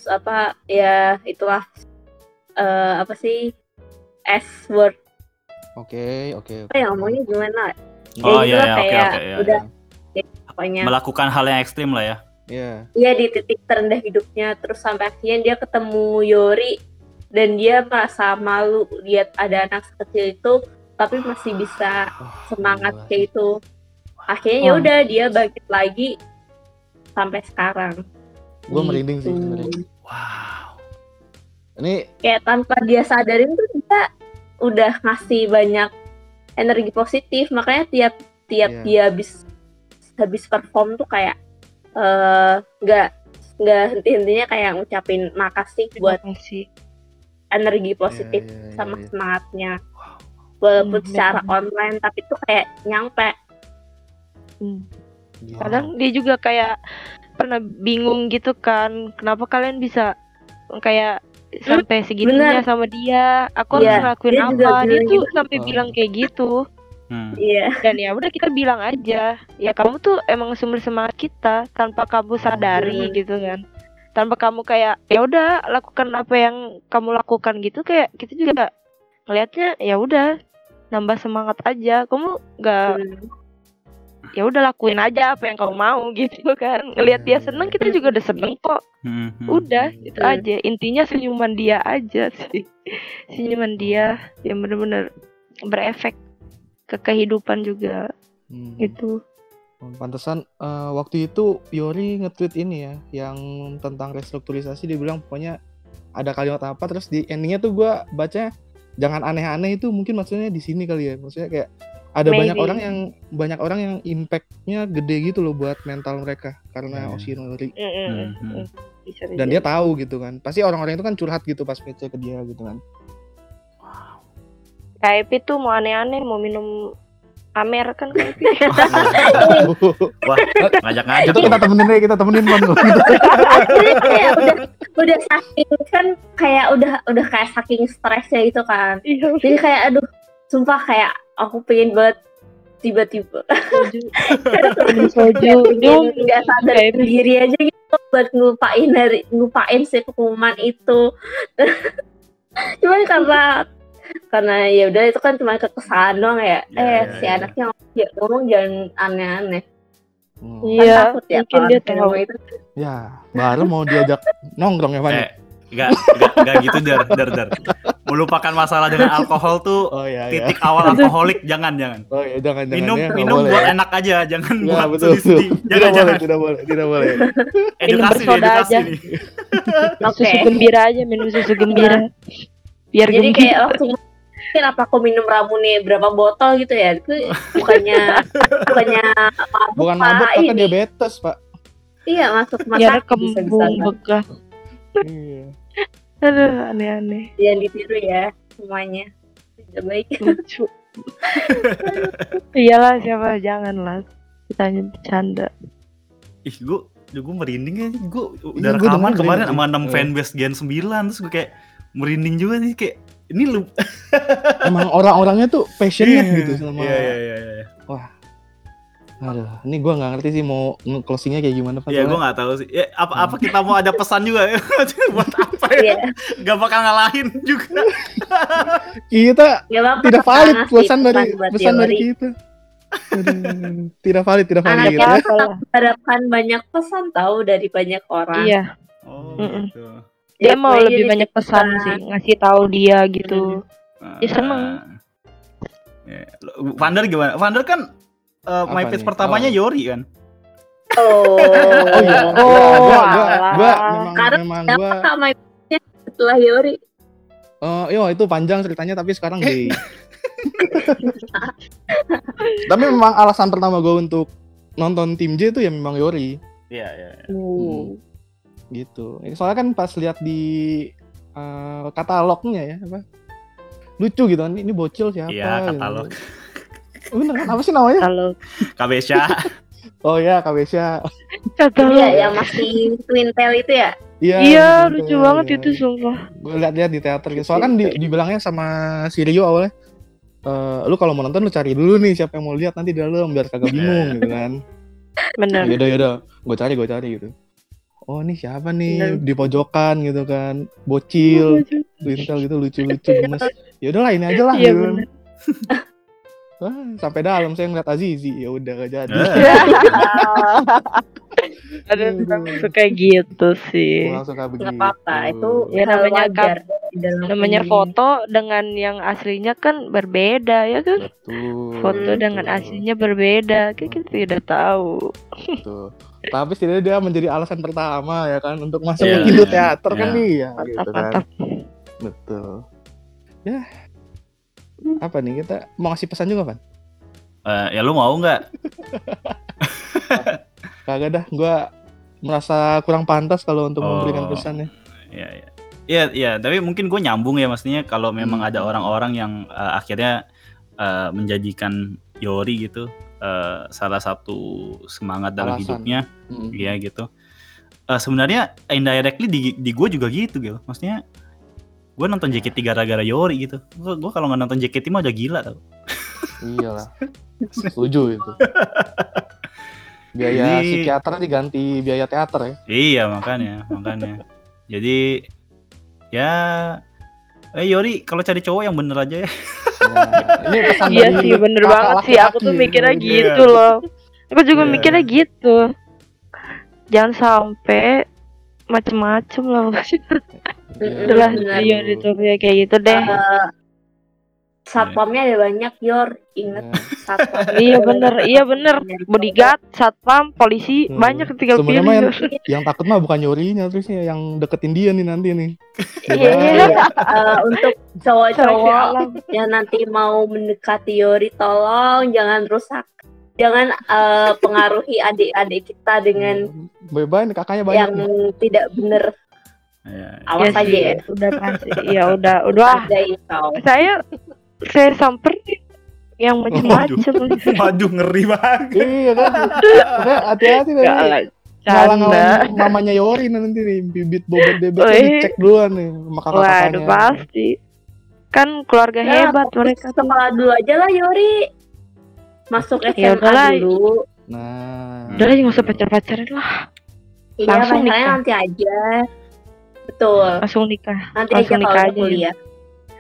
apa ya itulah eh apa sih S word Oke, oke. apa ya ngomongnya gimana Oh gitu iya, lah, iya, oke, kayak oke, iya, udah iya. pokoknya Melakukan hal yang ekstrim lah ya. Iya. dia di titik terendah hidupnya terus sampai akhirnya dia ketemu Yori dan dia merasa malu lihat ada anak sekecil itu tapi masih bisa Wah, semangat gila kayak itu akhirnya ya Wah. udah dia bangkit lagi sampai sekarang Gue merinding sih Gitu. sebenarnya. Wow. Ini kayak tanpa dia sadarin tuh dia udah ngasih banyak energi positif makanya tiap tiap Iya. dia habis habis perform tuh kayak eh, nggak nggak henti hentinya kayak ngucapin makasih buat kasih. energi positif Iya, iya, sama iya. semangatnya walaupun Hmm, secara bener. online tapi tuh kayak nyampe Hmm. kadang dia juga kayak pernah bingung gitu kan kenapa kalian bisa kayak sampai segitunya bener. sama dia aku harus Iya, ngelakuin dia juga apa dia tuh gitu. sampai Oh. bilang kayak gitu Hmm. Iya. dan ya udah kita bilang aja ya kamu tuh emang sumber semangat kita tanpa kamu sadari Hmm. gitu kan tanpa kamu kayak ya udah lakukan apa yang kamu lakukan gitu kayak kita juga ngelihatnya ya udah nambah semangat aja kamu nggak Hmm. ya udah lakuin aja apa yang kamu mau gitu kan ngelihat dia seneng kita juga udah seneng kok Hmm, hmm. udah itu Hmm. aja intinya senyuman dia aja sih senyuman dia yang bener-bener berefek ke kehidupan juga Hmm. Oh, Pantesan eh, waktu itu Yori nge-tweet ini ya, yang tentang restrukturisasi dia bilang pokoknya ada kalimat apa terus di endingnya tuh gua baca jangan aneh-aneh itu mungkin maksudnya di sini kali ya, maksudnya kayak ada banyak Maybe. orang yang banyak orang yang impactnya gede gitu loh buat mental mereka karena Hmm. Oshinori Hmm, hmm. bisa dan dia tahu gitu kan, pasti orang-orang itu kan curhat gitu pas PC ke dia gitu kan. KIP tuh mau aneh-aneh mau minum Amer kan KIP Wah, ngajak-ngajak itu kita temenin aja, kita temenin gitu. Kayak udah udah saking kan kayak udah udah kayak saking stresnya gitu kan. iya. Jadi kayak aduh, sumpah kayak aku pengen banget tiba-tiba. Soju nggak sadar Kayak- diri aja gitu buat ngelupain hari ngelupain si pengumuman itu. Cuman karena karena ya udah itu kan cuma kekesalan doang ya. Ya, eh ya, si ya. anaknya ngomong, ya, ngomong jangan aneh-aneh. Hmm. Kan iya takut ya mungkin kalau dia tahu itu. Ya, baru mau diajak nongkrong ya, Van. Eh, Enggak, enggak, enggak gitu dar, dar, dar. Melupakan masalah dengan alkohol tuh Oh iya, iya. titik awal alkoholik jangan jangan. Oh iya, jangan jangan Minum ya, nggak minum boleh buat ya. enak aja, jangan Ya, buat betul, betul. sedih-sedih. Tidak Jangan boleh, jangan. tidak boleh, tidak boleh. Edukasi nih, bersoda edukasi aja. nih. Oke. susu gembira aja minum susu gembira biar Jadi gembira kayak waktu mungkin apa aku minum ramune berapa botol gitu ya? Itu bukannya bukannya mabuk Bukan mabuk, Pak, kan ini. diabetes, Pak. Iya masuk sakit bisa kembung begah Iya. aduh aneh-aneh Jangan ditiru ya semuanya. Tidak baik. lucu iyalah siapa jangan lah kita hanya bercanda Ih, gua gue merinding ya. Gue udah gua rekaman kemarin sama 6 Iya. fanbase Gen 9 terus gue kayak merinding juga nih kayak ini lu Emang orang-orangnya tuh passionate Iya, gitu sama Iya, iya, iya, iya. Aduh, ini gua nggak ngerti sih mau closingnya kayak gimana, Pak. Ya gue nggak tahu sih. Ya apa apa kita mau ada pesan juga ya? buat apa ya? Iya. Gak bakal ngalahin juga. Kita apa-apa. tidak valid pesan dari pesan dari kita. Aduh, tidak valid, tidak valid. Anak gitu ya. Harapkan banyak pesan tahu dari banyak orang. iya Oh, Mm-mm. gitu. Dia Ya, mau pokoknya lebih jadi banyak pesan pesan. sih ngasih tahu dia gitu Dia seneng. Ya. Lo- Vander gimana? Vander kan uh, my nih? pertamanya Oh. Yori kan? Oh. Oh iya. Oh, gua, gua, gua, memang Karena memang Siapa gua mainnya setelah Yori? Oh, yo itu panjang ceritanya tapi sekarang gay. tapi memang alasan pertama gue untuk nonton tim J itu ya memang Yori Iya, iya. iya. Hmm. Gitu. Ini Soalnya kan pas lihat di eh, katalognya ya apa lucu gitu kan ini bocil siapa Iya, katalog. gitu. Bener kan apa sih namanya? kalau Kabesha. Oh ya Kabesha. kata Iya, yang masih twin tail itu ya? Iya. iya lucu banget iya. itu sumpah Gue lihat-lihat di teater gitu. Soalnya kan di, dibilangnya sama si Rio awalnya eh lu kalau mau nonton lu cari dulu nih siapa yang mau lihat nanti di dalam biar kagak bingung gitu kan. bener Yaudah yaudah, gue cari gue cari gitu. Oh nih siapa nih Bener. di pojokan gitu kan, bocil, lintel gitu lucu-lucu gemes. Ya udahlah ini aja lah. iya gitu kan. Wah, sampai dalam saya ngeliat Azizi, ya udah gak jadi. Eh, ada suka gitu sih langsung kayak begitu. Nggak apa-apa, itu Ya, namanya wajar dalam namanya ini. foto dengan yang aslinya kan berbeda ya kan Betul. foto Hmm, dengan betul, aslinya berbeda kayak kita udah tahu betul. Tapi setidaknya dia menjadi alasan pertama ya kan untuk masuk Iya, ke iya, teater kan iya. dia gitu kan. Betul. Ya. Apa nih kita mau ngasih pesan juga, Pan? eh, ya lu mau nggak? Kagak dah, gua merasa kurang pantas kalau untuk Oh. memberikan pesan ya. Iya, iya. Iya, iya, tapi mungkin gue nyambung ya maksudnya kalau memang Hmm. ada orang-orang yang eh, akhirnya eh, menjadikan Yori gitu eh, salah satu semangat dalam Alasan. hidupnya Mm. Iya gitu. Eh, sebenarnya indirectly di, di gue juga gitu gitu. Maksudnya gue nonton JKT gara-gara Yori gitu. Gue gue kalau nggak nonton JKT mah udah gila tau. Iyalah. Setuju itu. Biaya Jadi- psikiater diganti biaya teater ya. Iya makanya makanya. Jadi ya eh Yori kalau cari cowok yang bener aja ya. Ya, ini pesan Iya dari sih bener banget sih aku tuh laki-laki mikirnya ya. gitu loh. Aku juga Iya. mikirnya gitu. Jangan sampai macem-macem lah. Iya. Udah benar. iya gitu ya kayak gitu deh. Eh, satpamnya ada banyak yor inget Ya. satpam Iya bener, iya bener. Bodyguard, satpam, polisi Hmm. banyak tinggal Sebenarnya pilih. yang, yang takut mah bukan Yorinya terusnya yang deketin dia nih nanti nih. Iya. Iya, eh, untuk cowok-cowok yang nanti mau mendekati Yori tolong jangan rusak jangan eh, pengaruhi adik-adik kita dengan Bye-bye nih kakaknya banyak. yang nih. tidak bener Iya. awas Iya aja sih, ya udah pasti. Iya udah, udah. Saya saya samperin yang macem-macem. Waduh ngeri banget. Iya kan. Hati-hati Gak nih. lah, Ngalang canda. mamanya Yori nanti nih bibit bobot bebek iya. dicek duluan nih sama Waduh kakak-kakaknya. pasti. Kan keluarga Ya, hebat mereka sekolah dulu aja lah Yori masuk Ya SMA udahlah. dulu Nah, Udah lah nggak usah pacar-pacaran lah, iya Langsung nikah. nanti aja betul langsung nikah. nanti langsung aja nikah kalau aja. kuliah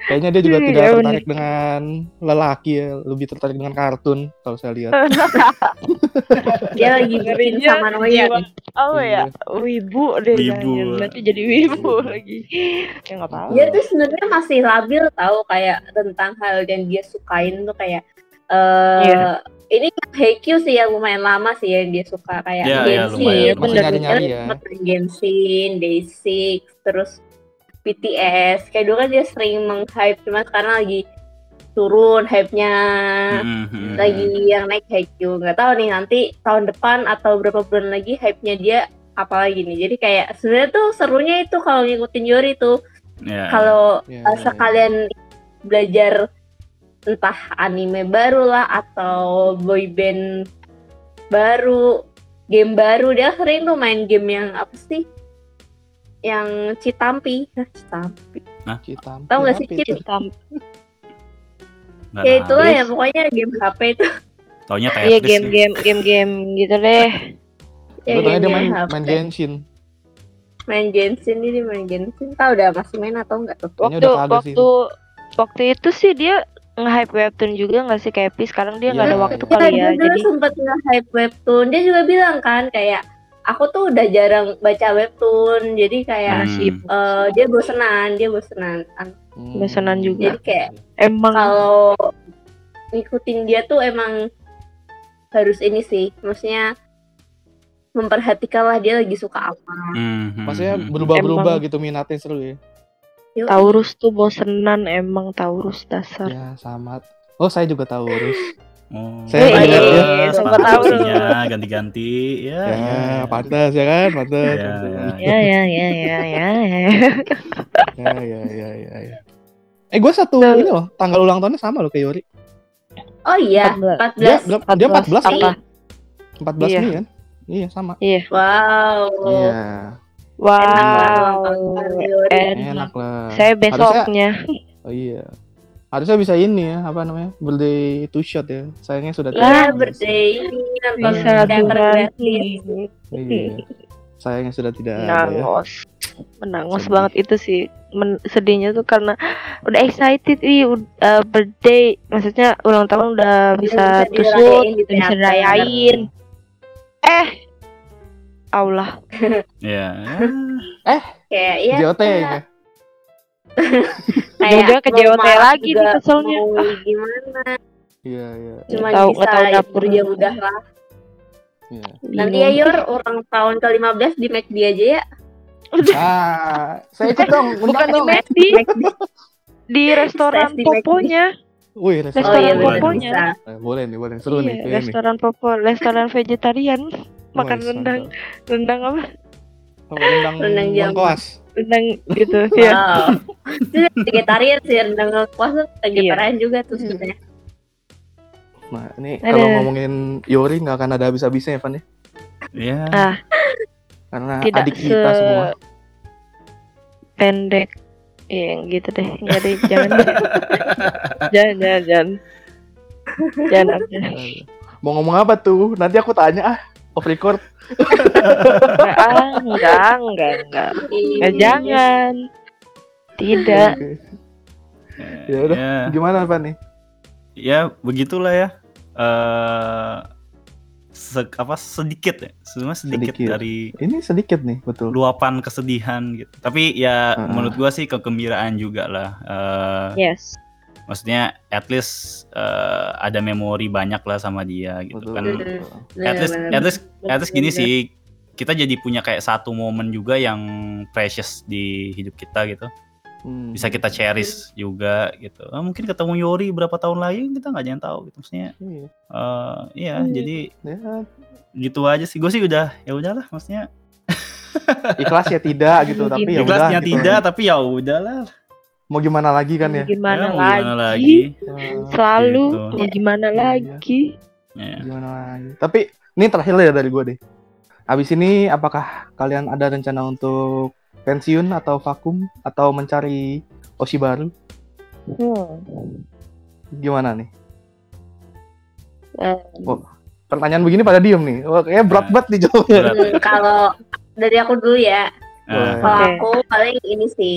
kayaknya dia juga Iya, tidak bener. tertarik dengan lelaki ya, lebih tertarik dengan kartun kalau saya lihat. dia lagi bikin Ngerinya sama Noya nih Oh ya, wibu deh Wibu. Nanti jadi wibu lagi. Ya nggak apa-apa. dia tuh sebenarnya masih labil tahu kayak tentang hal yang dia sukain tuh kayak eh Iya. ini Haikyuu sih yang lumayan lama sih yang dia suka kayak Iya, iya, Genshin. Iya, nyari-nyari ya. Genshin, Day6, terus BTS. Kayak dulu kan dia sering meng-hype, cuma sekarang lagi turun hype-nya. Mhm. Lagi yang naik Haikyuu. Nggak tahu nih nanti tahun depan atau berapa bulan lagi hype-nya dia apa lagi nih. Jadi kayak sebenarnya tuh serunya itu kalau ngikutin Yori tuh. Iya. Kalau Iya, uh, sekalian belajar entah anime baru lah atau boyband baru, game baru dia sering tuh main game yang apa sih? Yang Citampi, Hah, Citampi. Kita. Tahu nggak sih, apa itu? Cit? Tam- Nggak Ya tahu. itulah ya pokoknya game HP itu. Taunya Tetris. Iya sih. game-game game-game gitu deh. Ya, Gue taunya dia game main, HP. main Genshin. Main Genshin ini main Genshin. Tahu udah masih main atau enggak tuh? Waktu kagak sih. waktu waktu itu sih dia nge-hype webtoon juga nggak sih kayak Pi? Sekarang dia nggak Iya, ada waktu iya. kali Ya, ya. dia Jadi sempet nge-hype webtoon. Dia juga bilang kan kayak aku tuh udah jarang baca webtoon. Jadi kayak Hmm. eh, dia bosenan, dia bosenan. Hmm. Bosenan juga. Jadi kayak emang kalau ngikutin dia tuh emang harus ini sih maksudnya memperhatikan lah dia lagi suka apa Mhm. Maksudnya berubah-berubah gitu minatnya seru ya. Taurus tuh bosenan emang Taurus dasar. Ya, sama. Oh, saya juga Taurus. Oh, Saya relate ya. sama Pantas tahu. opsinya ganti-ganti ya. Ya, ya. pantas ya kan, pantas. Ya, pantas. Ya ya ya ya ya. ya. Ya, ya, ya, ya, ya. Eh, gue satu Nah. ini loh, tanggal ulang tahunnya sama loh kayak Yori. oh iya 14. Dia, 14 dia 14 apa? kan? 14 Iya. Mei kan? Iya, sama. wow Iya, enak lah Wow. tahun Yori. Enak. enak lah. Saya besoknya. Oh iya. Harusnya bisa ini ya, apa namanya? Birthday two shot ya. Sayangnya sudah Iya tidak. birthday ini nonton Bisa teater gratis Iya. Sayangnya sudah tidak ada ya. Menangos. Menangos Sedih. banget itu sih. Men- sedihnya tuh karena udah excited ih uh, birthday maksudnya ulang tahun udah bisa bisa tusuk, di udah bisa dirayain. Eh Allah. Ya. kayak iya JOT kayak- ya. kayak ke JOT lagi nih keselnya. mau gimana Iya, iya. cuma tahu- bisa tahu dapur. ya udah lah Iya. nanti ya Yor ulang tahun ke 15 di McD aja ya Ah, saya ikut dong. Bukan di. McD, di restoran di poponya. Wih, oh Restoran iya benar poponya. bisa Eh, boleh nih, boleh. Seru nih. Iya, nih. restoran popo, restoran vegetarian. Makan rendang, rendang apa? Oh, rendang Rendang jambu. Rendang gitu. ya. Wow. Itu vegetarian sih rendang kuasa vegetarian juga tuh sebenarnya. Nah, ini Ada. kalau ngomongin Yori nggak akan ada habis-habisnya ya, Van ya? Ya. Ah, Karena Tidak adik kita se- semua. pendek. Iya, yang gitu deh. Enggak deh, jangan deh. jangan, jangan, jangan. Jangan. jangan. Mau ngomong apa tuh? Nanti aku tanya ah. Off record. Ah, enggak, enggak, enggak. Enggak, jangan. Tidak. Oke. Ya udah. Ya. Gimana Van nih? ya begitulah ya eh se- apa sedikit ya sebenarnya sedikit, Sedikit. dari Ini sedikit nih, betul. luapan kesedihan gitu tapi ya Heeh. menurut gua sih kegembiraan juga lah Eh, Yes. Maksudnya at least eh, ada memori banyak lah sama dia gitu Betul. kan at least at least at least gini sih kita jadi punya kayak satu momen juga yang precious di hidup kita gitu Hmm. bisa kita cherish juga gitu Ah, mungkin ketemu Yori berapa tahun lagi kita nggak ada yang tahu gitu maksudnya Iya. eh iya Hmm. jadi Ya, gitu aja sih gue sih udah ya udahlah maksudnya ikhlas ya tidak gitu, tapi ya udah. ikhlasnya gitu. tidak tapi ya udahlah Mau gimana lagi kan ya? Gimana, Ya, mau lagi? gimana lagi Selalu Gitu. mau gimana Iya. lagi? ya. gimana lagi? Tapi ini terakhir ya dari gue deh. Habis ini apakah kalian ada rencana untuk pensiun atau vakum atau mencari osi baru? Hmm. Gimana nih? Eh, Pertanyaan begini pada diem nih. Wah, kayaknya berat Nah. banget nih jawabnya. Berat. Hmm, kalau dari aku dulu ya, Ah, kalau Oke. aku paling ini sih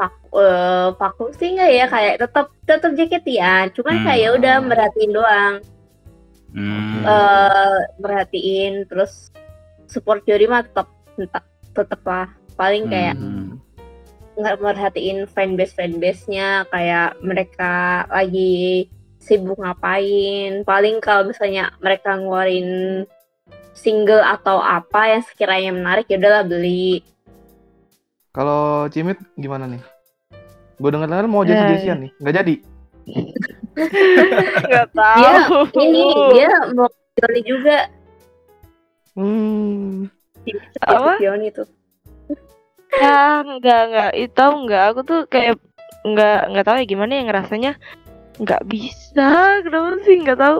pak eh, vakum sih nggak ya? Kayak tetap tetap ya, cuman Hmm. kayak ya udah merhatiin doang, hmm, eh merhatiin terus support Yori mah tetap tetap tetap lah. Paling kayak hmm, nggak merhatiin fanbase fanbase nya kayak mereka lagi sibuk ngapain. Paling kalau misalnya mereka ngeluarin single atau apa yang sekiranya menarik ya udahlah beli Kalau Cimit gimana nih? Gue denger dengar mau jadi Eh. Jessian nih, nggak jadi. Nggak dia tahu. ini dia mau Yori juga Hmm. Apa? Yoni tuh Ya, enggak, enggak. Itu enggak. Aku tuh kayak enggak enggak tahu ya gimana ya ngerasanya enggak bisa. Kenapa sih enggak tahu.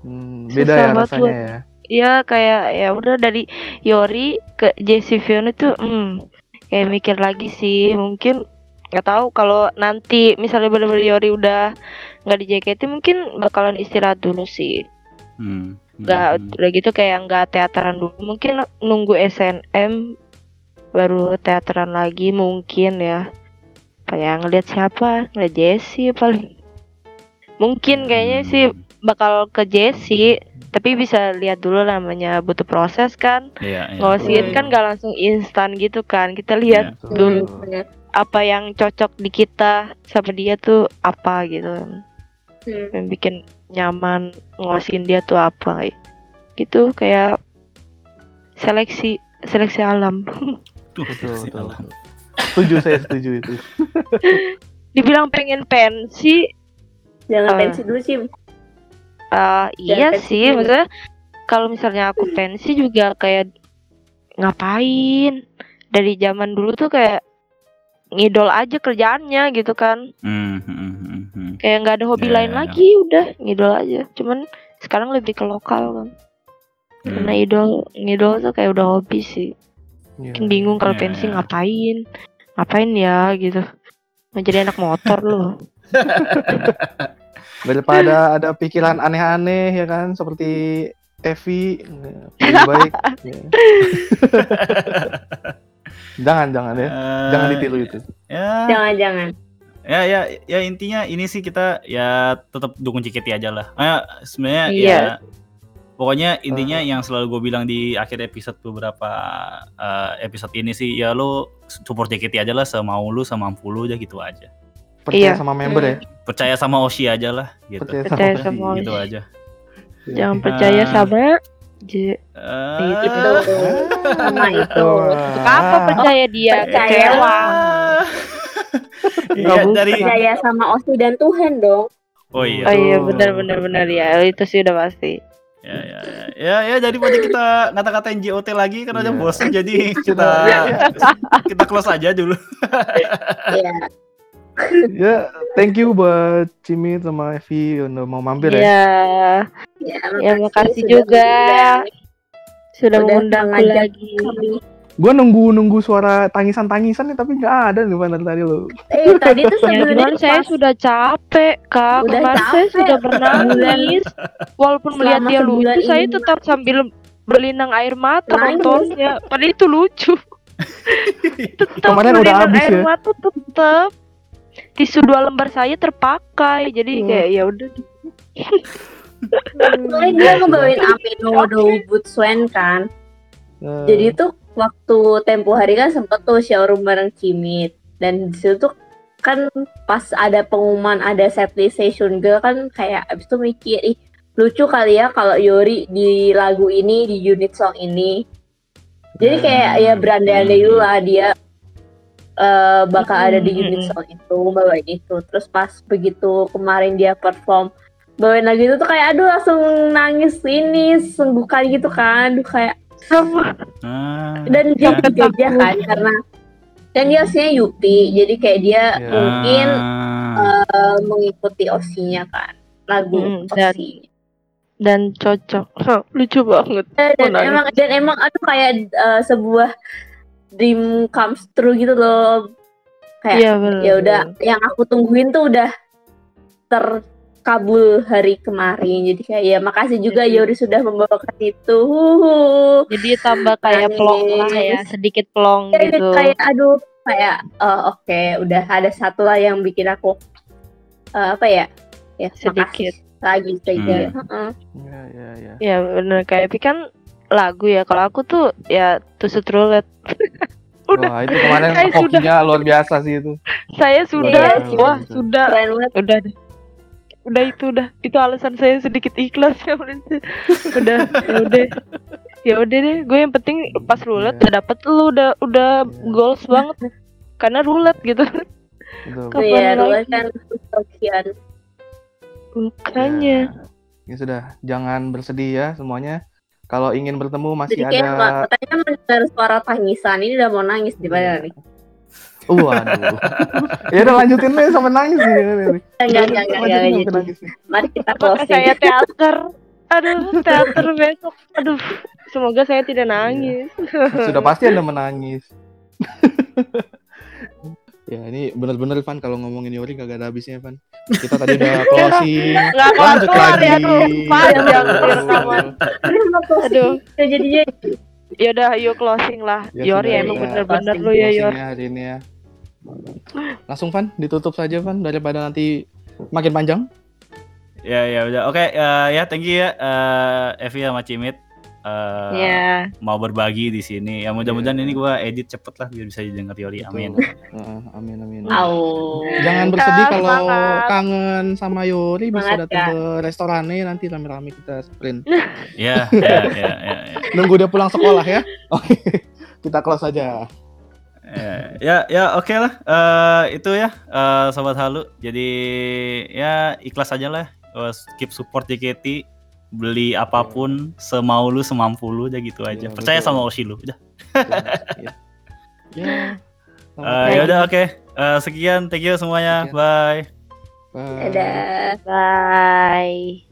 Hmm, beda Susah ya banget rasanya buat- ya. Iya kayak ya udah dari Yori ke Jessie Fiona tuh hmm, kayak mikir lagi sih. Mungkin nggak tahu kalau nanti misalnya bener-bener Yori udah nggak di JKT mungkin bakalan istirahat dulu sih. Hmm, nggak hmm. udah gitu kayak nggak teateran dulu. Mungkin nunggu SNM baru teateran lagi mungkin ya. Kayak ngeliat siapa? Ngeliat Jessie paling. Mungkin kayaknya sih bakal ke Jessie tapi bisa lihat dulu namanya butuh proses kan iya. ngosiin Hmm. kan gak langsung instan gitu kan kita lihat Iya. dulu apa yang cocok di kita sama dia tuh apa gitu Hmm. yang bikin nyaman ngosiin dia tuh apa gitu kayak seleksi seleksi alam Tuh. Setuju saya setuju itu. dibilang pengen pensi jangan Ah. pensi dulu sih eh iya pensi sih dulu. maksudnya kalau misalnya aku pensi juga kayak ngapain dari zaman dulu tuh kayak ngidol aja kerjaannya gitu kan Hmm, hmm, kayak nggak ada hobi Ya, lain ya, ya. lagi udah ngidol aja cuman sekarang lebih ke lokal kan Hmm. karena idol ngidol tuh kayak udah hobi sih Iya. Mungkin bingung kalau Ya, pensi ya. ngapain ngapain ya gitu mau jadi anak motor loh Daripada ada pikiran aneh-aneh ya kan seperti Evi lebih baik. ya. jangan jangan ya. Eh, Jangan ditiru itu. Ya, jangan jangan ya, ya, ya intinya ini sih kita ya tetap dukung JKT aja lah. Eh, sebenarnya Iya. ya pokoknya intinya yang selalu gue bilang di akhir episode beberapa eh, episode ini sih ya lo support JKT aja lah semau lu semampu lu aja gitu aja. Percaya Iya. sama member ya. Percaya sama Oshi aja lah gitu. Percaya, Percaya sama, sama Oshi. Gitu aja. jangan Iya. percaya Ah. sama J- Eh, itu sama itu untuk apa percaya dia Percaya. kecewa Iya Nggak dari percaya sama Osi dan Tuhan dong Oh iya. oh iya benar benar benar ya itu sih udah pasti Ya, ya, ya, ya, ya daripada kita ngata-ngatain JOT lagi karena udah Iya. bosan jadi kita kita close aja dulu. Iya. Ya, thank you buat Cimi sama Evi udah mau mampir ya. Ya, Ya, ya makasih sudah juga sudah Udah mengundang lagi. kami. Gue nunggu nunggu suara tangisan-tangisan nih tapi nggak ada nih dari tadi lo. Eh, tadi tuh Ya sebenarnya saya sudah capek kak Udah Kemarin saya capek. sudah bernangis Walaupun melihat dia lucu Saya ini, tetap sambil berlinang air mata nontonnya Padahal itu lucu Tetap Kemarin udah habis air ya? mata tetap Tisu dua lembar saya terpakai Jadi Hmm. kayak ya udah Soalnya dia ngebawain Amino Doubut Swan kan. Eh, Jadi tuh waktu tempo hari kan sempet tuh showroom bareng Cimit dan di situ tuh kan pas ada pengumuman ada setlist Session Girl kan kayak abis itu mikir ih lucu kali ya kalau Yori di lagu ini di unit song ini. Jadi kayak ya berandai-andai dulu lah dia eh, bakal ada di unit itu bawain itu. Terus pas begitu kemarin dia perform bawain lagi itu tuh kayak aduh langsung nangis ini senggukan gitu kan. Aduh kayak Ah, dan ya. jadi gajah kan karena dan dia aslinya Yupi jadi kayak dia Ya. mungkin eh, mengikuti osinya kan lagu Hmm, dan- osi Dan cocok Hah, Lucu banget dan, Oh, nangis. emang dan emang aduh kayak eh, sebuah dream comes true gitu loh kayak Iya benar ya udah yang aku tungguin tuh udah terkabul hari kemarin jadi kayak ya makasih juga Mhm. Yori sudah membawakan itu Huhu. Jadi tambah kayak plong lah ya Nangis. Sedikit plong Kayak- gitu kayak aduh kayak eh, oke udah ada satu lah yang bikin aku eh, apa ya ya Sedikit. makasih lagi saja Hmm. Heeh. Ya ya ya. Ya bener kayak Epi kan lagu ya. Kalau aku tuh ya tusuk roulette. Udah. Wah itu kemarin Kayak hokinya luar biasa sih itu. Saya sudah, wah iya. sudah, keren banget udah deh. Udah itu udah. Itu alasan saya sedikit ikhlas ya udah, ya udah. Ya udah deh, gue yang penting pas roulette Iya. udah dapet lu udah udah Iya. goals banget. Karena roulette gitu. Iya, lagi? dulu kan Sofian. Makanya. Ya sudah, jangan bersedih ya semuanya. Kalau ingin bertemu masih Jadi kayak ada nggak- katanya mendengar suara tangisan ini udah mau nangis di mana nih? Uh, Waduh. ya udah lanjutin nih sampai nangis nih. Enggak, enggak, enggak. Mari kita closing. saya teater? Aduh, teater besok. Aduh, semoga saya tidak nangis. Sudah pasti Anda menangis. ya ini bener-bener Van kalau ngomongin Yori gak ada habisnya Van. Kita tadi udah closing. Nggak Lanjut keluar lagi. ya tuh. Aduh. Ya, jadi jadi Yaudah, yuk closing lah. Ya Yori emang ya. bener-bener Closing, lu ya Yor. Closingnya hari ini ya. Langsung Van, ditutup saja Van daripada nanti makin panjang. Ya ya udah. Oke eh, ya thank you ya eh, Evi sama Cimit. Eh, Ya, mau berbagi di sini. Ya mudah-mudahan Iya. ini gua edit cepet lah biar bisa didengar Yori. Amin. Heeh, amin amin. Au. Jangan bersedih kalau kangen sama Yori bisa datang Kak. ke restorannya nanti rame-rame kita sprint. Ya ya ya ya. ya. Nunggu dia pulang sekolah ya. Oke. Kita close aja. Ya, ya, ya oke lah. Eh, itu ya, eh, sobat halu. Jadi ya ikhlas aja lah. Keep support JKT. Beli apa pun semau lu, semampu lu, aja gitu aja. Iya, Percaya betul. sama Oshi lu. Udah. ya. Ya udah oke. Eh, sekian, thank you semuanya. Sekian. Bye. Bye. Dadah. bye.